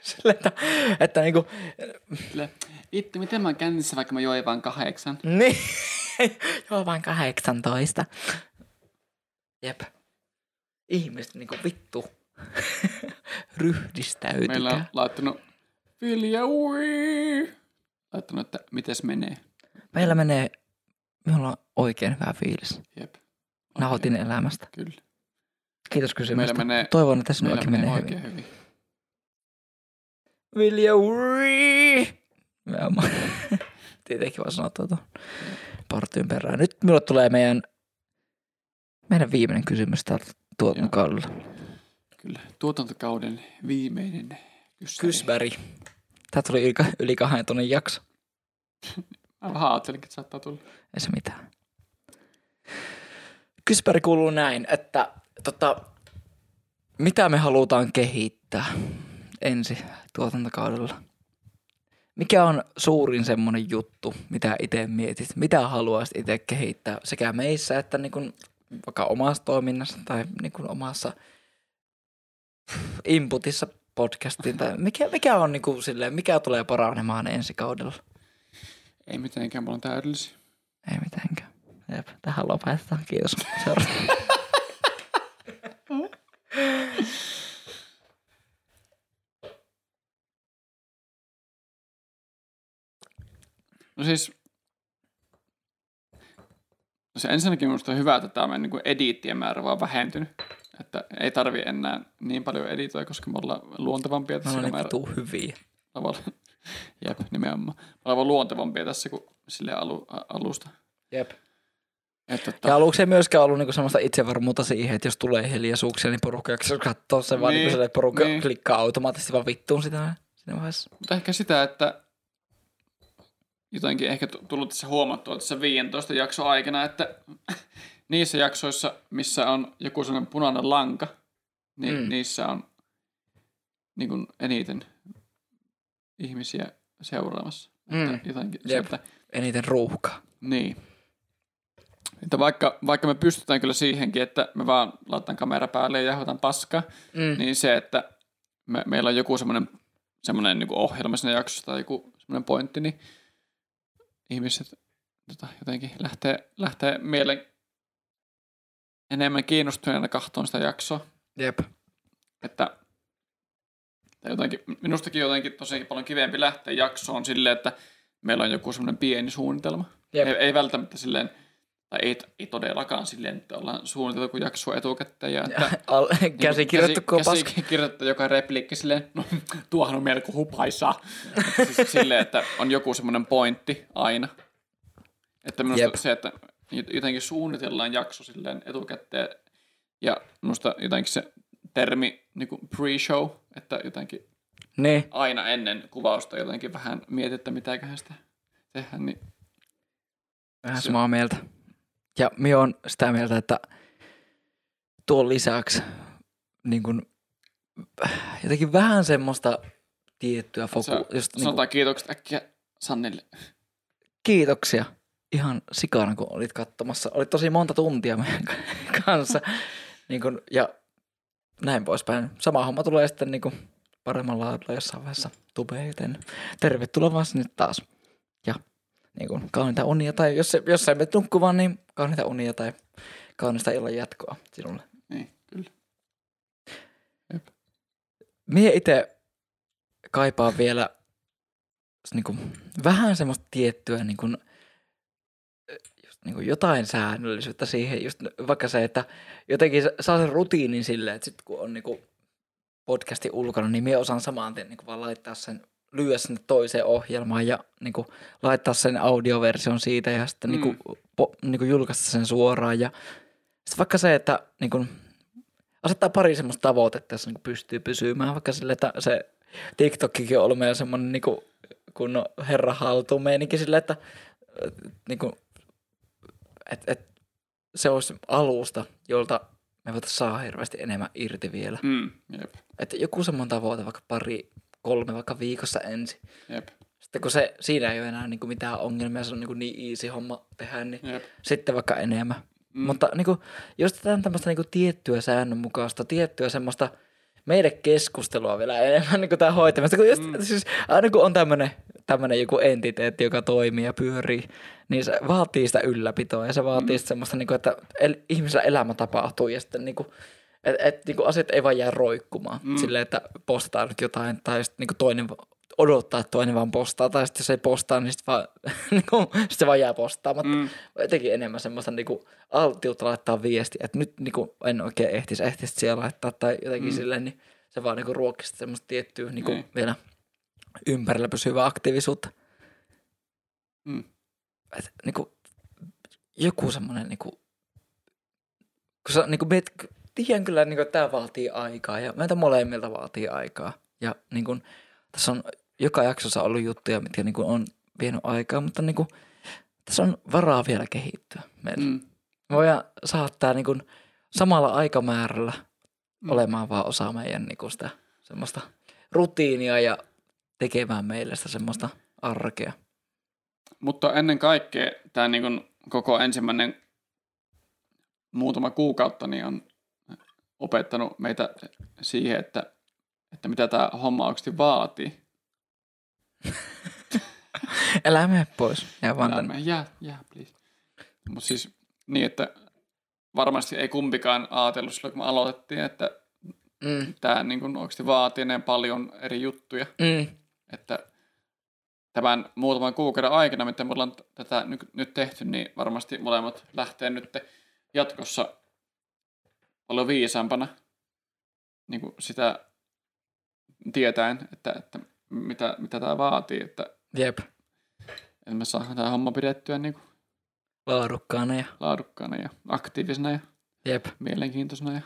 sillä, että, että niin kuin, Sille, Vittu, miten mä oon kännissä, vaikka mä join vaan kahdeksan? niin, joo vaan 18. Jep. Ihmiset niin kuin vittu ryhdistäytykää. Meillä on laittanut Vilja, ui! Laittanut, että mites menee. Meillä menee, minulla on oikein hyvä fiilis. Jep. Nautin elämästä. Kyllä. Kiitos kysymästä. Meillä menee, Toivon, että meillä sinullakin menee, menee, oikein hyvin. hyvin. Vilja Uri! Mä Tietenkin vaan sanoa tuota partyyn perään. Nyt minulle tulee meidän, meidän viimeinen kysymys täältä tuotantokaudella. Kyllä. Tuotantokauden viimeinen kyssäri. Kysväri. Tämä tuli yli, yli kahden tunnin jakso. Mä vähän ajattelinkin, että saattaa tulla. Ei se mitään. Kyspäri kuuluu näin, että tota, mitä me halutaan kehittää ensi tuotantokaudella? Mikä on suurin semmoinen juttu, mitä itse mietit? Mitä haluaisit itse kehittää sekä meissä että niin kuin vaikka omassa toiminnassa tai niin kuin omassa inputissa podcastiin? Tai mikä, mikä on niin kuin silleen, mikä tulee paranemaan ensi kaudella? Ei mitenkään, mulla on täydellisiä. Ei mitenkään. Jep, tähän lopetetaan. Kiitos. No siis, no se ensinnäkin minusta on hyvä, että tämä meidän niin ediittien määrä vaan vähentynyt. Että ei tarvi enää niin paljon editoida, koska me ollaan luontevampia Me tässä ollaan niin vitu hyviä. tavalla. Jep, nimenomaan. Vaan luontevampia tässä kuin sille alu, alusta. Jep. Että, Ja että, aluksi ei myöskään ollut niinku semmoista itsevarmuutta siihen, että jos tulee hiljaisuuksia, niin porukka jos katsoo sen vaan Niin, niinku silleen, että porukka niin. klikkaa automaattisesti vaan vittuun sitä siinä vaiheessa. mutta ehkä sitä, että jotenkin ehkä tu- tullut tässä huomattua tässä 15 jakson aikana, että niissä jaksoissa, missä on joku sellainen punainen lanka, niin mm. niissä on niin kuin eniten ihmisiä seuraamassa. Mm. Että jotenkin se, Jep. että Eniten ruuhkaa. Niin. Että vaikka, vaikka me pystytään kyllä siihenkin, että me vaan laitetaan kamera päälle ja jahvataan paskaa, Mm. niin se, että me, meillä on joku semmoinen, semmoinen niin ohjelma siinä jaksossa tai joku semmoinen pointti, niin ihmiset tota, jotenkin lähtee, lähtee mielen enemmän kiinnostuneena kahtoon sitä jaksoa. Jep. Että tai jotenkin, minustakin jotenkin tosi paljon kivempi lähteä jaksoon silleen, että meillä on joku semmoinen pieni suunnitelma. Jep. Ei, ei välttämättä silleen, tai ei, ei todellakaan silleen, että ollaan suunniteltu jaksoa etukäteen. Ja että, Al- käsikirjoittu käsi, kopas. käsikirjoittu joka repliikki silleen, no tuohan on melko hupaisaa. Siis silleen, että on joku semmoinen pointti aina. Että minusta. Jep. se, että jotenkin suunnitellaan jakso silleen etukäteen ja minusta jotenkin se termi niin kuin pre-show, että jotenkin Niin. aina ennen kuvausta jotenkin vähän mietit, että mitäköhän sitä tehdään, niin Vähän samaa mieltä. Ja minä on sitä mieltä, että tuon lisäksi niin kun, jotenkin vähän semmoista tiettyä foku, Sä- just niin kuin, sanotaan kiitokset äkkiä Sannille. kiitoksia ihan sikana, kun olit katsomassa. Olit tosi monta tuntia meidän kanssa. niin kun, ja näin poispäin. Sama homma tulee sitten niin kun, paremmalla laadulla jossain vaiheessa tubeen, joten tervetuloa vaan sinne taas. Ja niin kun, kauniita unia, tai jos, jos sä menet nukkumaan, niin kauniita unia tai kaunista illan jatkoa sinulle. Niin, kyllä. Mie itse kaipaan vielä niin kuin, vähän semmoista tiettyä niin kuin, niin kuin jotain säännöllisyyttä siihen, just vaikka se, että jotenkin saa sen rutiinin silleen, että sitten kun on niin kuin, podcastin ulkona, niin minä osaan samaan tien niin kuin vaan laittaa sen lyödä sinne toiseen ohjelmaan ja niin kuin, laittaa sen audioversion siitä ja sitten Mm. niin kuin, po, niin kuin, julkaista sen suoraan. Ja sitten vaikka se, että niin kuin, asettaa pari semmoista tavoitetta, jos niin kuin, pystyy pysymään, vaikka sille, että se TikTokkikin on ollut meillä semmoinen niin kuin, kun herra haltuun meininki sille, että niin kuin, et, et, se olisi alusta, jolta me voitaisiin saada hirveästi enemmän irti vielä. Mm, jep, Että joku semmoinen tavoite, vaikka pari, kolme vaikka viikossa ensin. jep, Sitten kun se, siinä ei ole enää niinku mitään ongelmia, se on niinku niin easy homma tehdä, niin jep. sitten vaikka enemmän. Mm. Mutta niinku, jos tätä tämmöistä niinku tiettyä säännönmukaista, tiettyä semmoista meidän keskustelua vielä enemmän niin tämä hoitamista. Kun just, mm. siis, aina kun on tämmöinen tämmöinen joku entiteetti, joka toimii ja pyörii, niin se vaatii sitä ylläpitoa ja se vaatii mm. semmoista, niin kuin, että el, ihmisellä elämä tapahtuu ja sitten niin kuin, et, et, niin kuin asiat ei vaan jää roikkumaan mm. silleen, että postataan nyt jotain tai sitten niin kuin toinen odottaa, että toinen vaan postaa tai sitten jos ei postaa, niin sitten vaan, niin sit se vaan jää postaamatta. Mm. Jotenkin enemmän semmoista niin kuin, alttiutta laittaa viesti, että nyt niin kuin, en oikein ehtisi, ehtisi siellä laittaa tai jotenkin mm. silleen, niin se vaan niin sitä semmoista tiettyä niin kuin, Niin. vielä ympärillä pysyvää aktiivisuutta. Mm. Et, niin kuin, joku semmoinen, niin kuin, kun sä, niin kuin, meet, tiedän kyllä, niin kuin, että tämä vaatii aikaa ja meitä molemmilta vaatii aikaa. Ja niin kuin, tässä on joka jaksossa ollut juttuja, mitkä niin kuin, on vienyt aikaa, mutta niin kuin, tässä on varaa vielä kehittyä meillä. Mm. Me voidaan saattaa niin kuin, samalla aikamäärällä mm. olemaan vaan osa meidän niin kuin, sitä semmoista rutiinia ja tekemään meille sitä semmoista arkea. Mutta ennen kaikkea tämä niin kuin koko ensimmäinen muutama kuukautta niin on opettanut meitä siihen, että, että mitä tämä homma oikeasti vaatii. Älä mene pois. Ja vaan tänne. Jää, jää, please. Mutta siis niin, että varmasti ei kumpikaan ajatellut silloin, kun me aloitettiin, että Mm, tämä niin kuin oikeasti vaatii niin paljon eri juttuja, mm, että tämän muutaman kuukauden aikana, mitä me ollaan tätä nyt, nyt tehty, niin varmasti molemmat lähtee nyt jatkossa paljon viisaampana niin kuin sitä tietäen, että, että mitä, mitä tämä vaatii, että, jep. että me saadaan tämä homma pidettyä niin kuin Laadukkaana ja laadukkaana ja aktiivisena ja jep. mielenkiintoisena. Ja...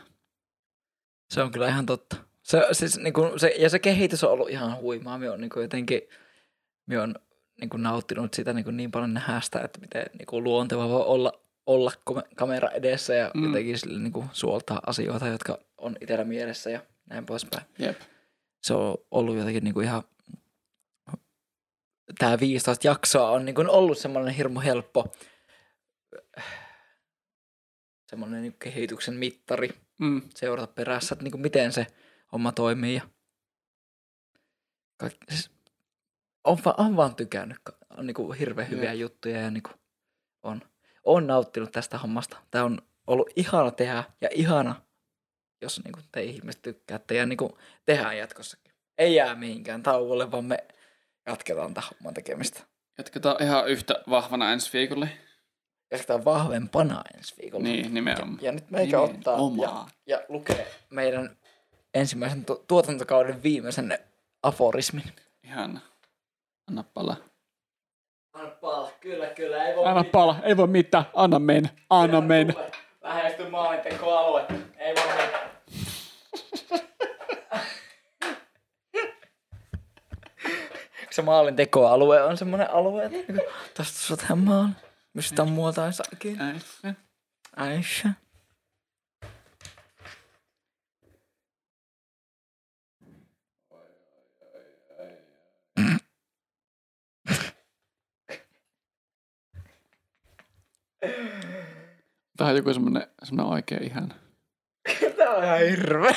Se on kyllä ihan totta. Se, siis, niin kuin, se, ja se kehitys on ollut ihan huimaa. Me on niin kuin, jotenkin me on niin kuin, nauttinut sitä niin, kuin, niin paljon nähdä sitä, että miten niin kuin, luonteva voi olla, olla kamera edessä ja mm. jotenkin sille, niin kuin, suoltaa asioita, jotka on itsellä mielessä ja näin poispäin. Jep. Se on ollut jotenkin niin kuin, ihan tämä 15 jaksoa on niin kuin, ollut semmoinen hirmu helppo semmoinen niin kuin, kehityksen mittari Mm. seurata perässä, että niinku miten se homma toimii. Ja kaikki, siis on, va, on vaan tykännyt. On niinku hirveän hyviä Jep. juttuja ja niinku on, on nauttinut tästä hommasta. Tämä on ollut ihana tehdä ja ihana, jos niinku te ihmiset tykkäätte ja niinku tehdään jatkossakin. Ei jää mihinkään tauolle, vaan me jatketaan tämän homman tekemistä. Jatketaan ihan yhtä vahvana ensi viikolle. Jatketaan vahvempana ensi viikolla. Niin, nimenomaan. Ja nyt meikä ottaa ja, ja lukee meidän ensimmäisen tu- tuotantokauden viimeisen aforismin. Ihan. Anna pala. Anna pala, kyllä, kyllä, ei voi Anna pala, ei voi mitään. Anna mennä, anna mennä. Lähesty maalintekoalue, ei voi mitään. se maalintekoalue on semmoinen alue, että niinku, tästä sä tehdä maalin. Mistä on muualta ei saakin. Aisha. Tää on joku semmonen, semmonen oikein ihan. Tää on ihan hirveä.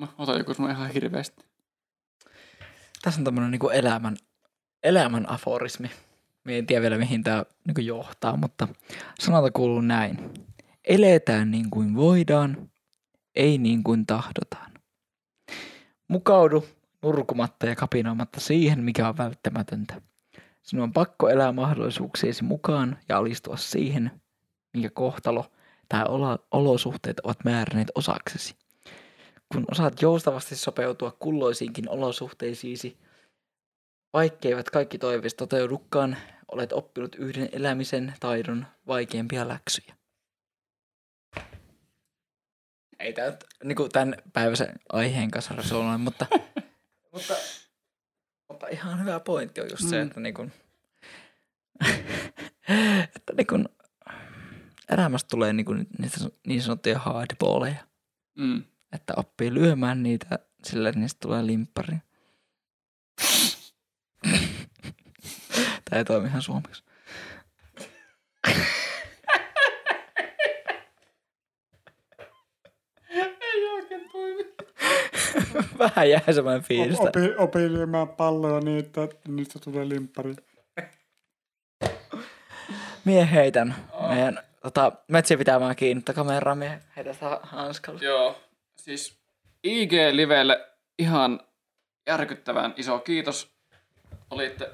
Mä otan joku semmonen ihan hirveästi. Tässä on tämmönen niinku elämän, elämän aforismi. Mä en tiedä vielä mihin tää niinku johtaa, mutta sanota kuuluu näin. Eletään niin kuin voidaan, ei niin kuin tahdotaan. Mukaudu nurkumatta ja kapinoimatta siihen, mikä on välttämätöntä. Sinun on pakko elää mahdollisuuksiesi mukaan ja alistua siihen, minkä kohtalo tai olo- olosuhteet ovat määränneet osaksesi. Kun osaat joustavasti sopeutua kulloisiinkin olosuhteisiisi, vaikkeivät kaikki toiveet toteudukaan, olet oppinut yhden elämisen taidon vaikeampia läksyjä. Ei tämä nyt niin tämän päiväisen aiheen kanssa resonoi, mutta, mutta, mutta ihan hyvä pointti on just se, Mm. että, niin kuin, että niin kuin, elämästä tulee niin, kuin, niitä niin sanottuja hardballeja, Mm. Että oppii lyömään niitä, sillä niistä tulee limppari. Tämä ei toimi ihan suomeksi. Ei oikein toimi. Vähän jää semmoinen fiilis. että- Opi, opi lyömään palloa niin, että niistä tulee limppari. Mie heitän meidän tota, metsiä pitämään kiinni, mutta kameraa mie heitän sitä hanskalla. Joo, siis IG-livelle ihan järkyttävän iso kiitos. Olitte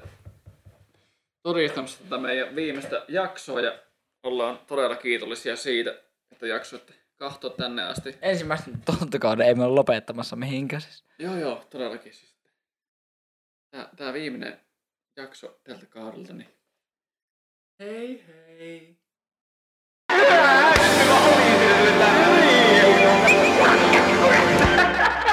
todistamassa tätä meidän viimeistä jaksoa ja ollaan todella kiitollisia siitä, että jaksoitte kahtoa tänne asti. Ensimmäisen tonttikauden ei me ole lopettamassa mihinkään siis. Joo, joo, todellakin. Siis. Tää, tää viimeinen jakso tältä kaudelta, niin hei hei. Thank you.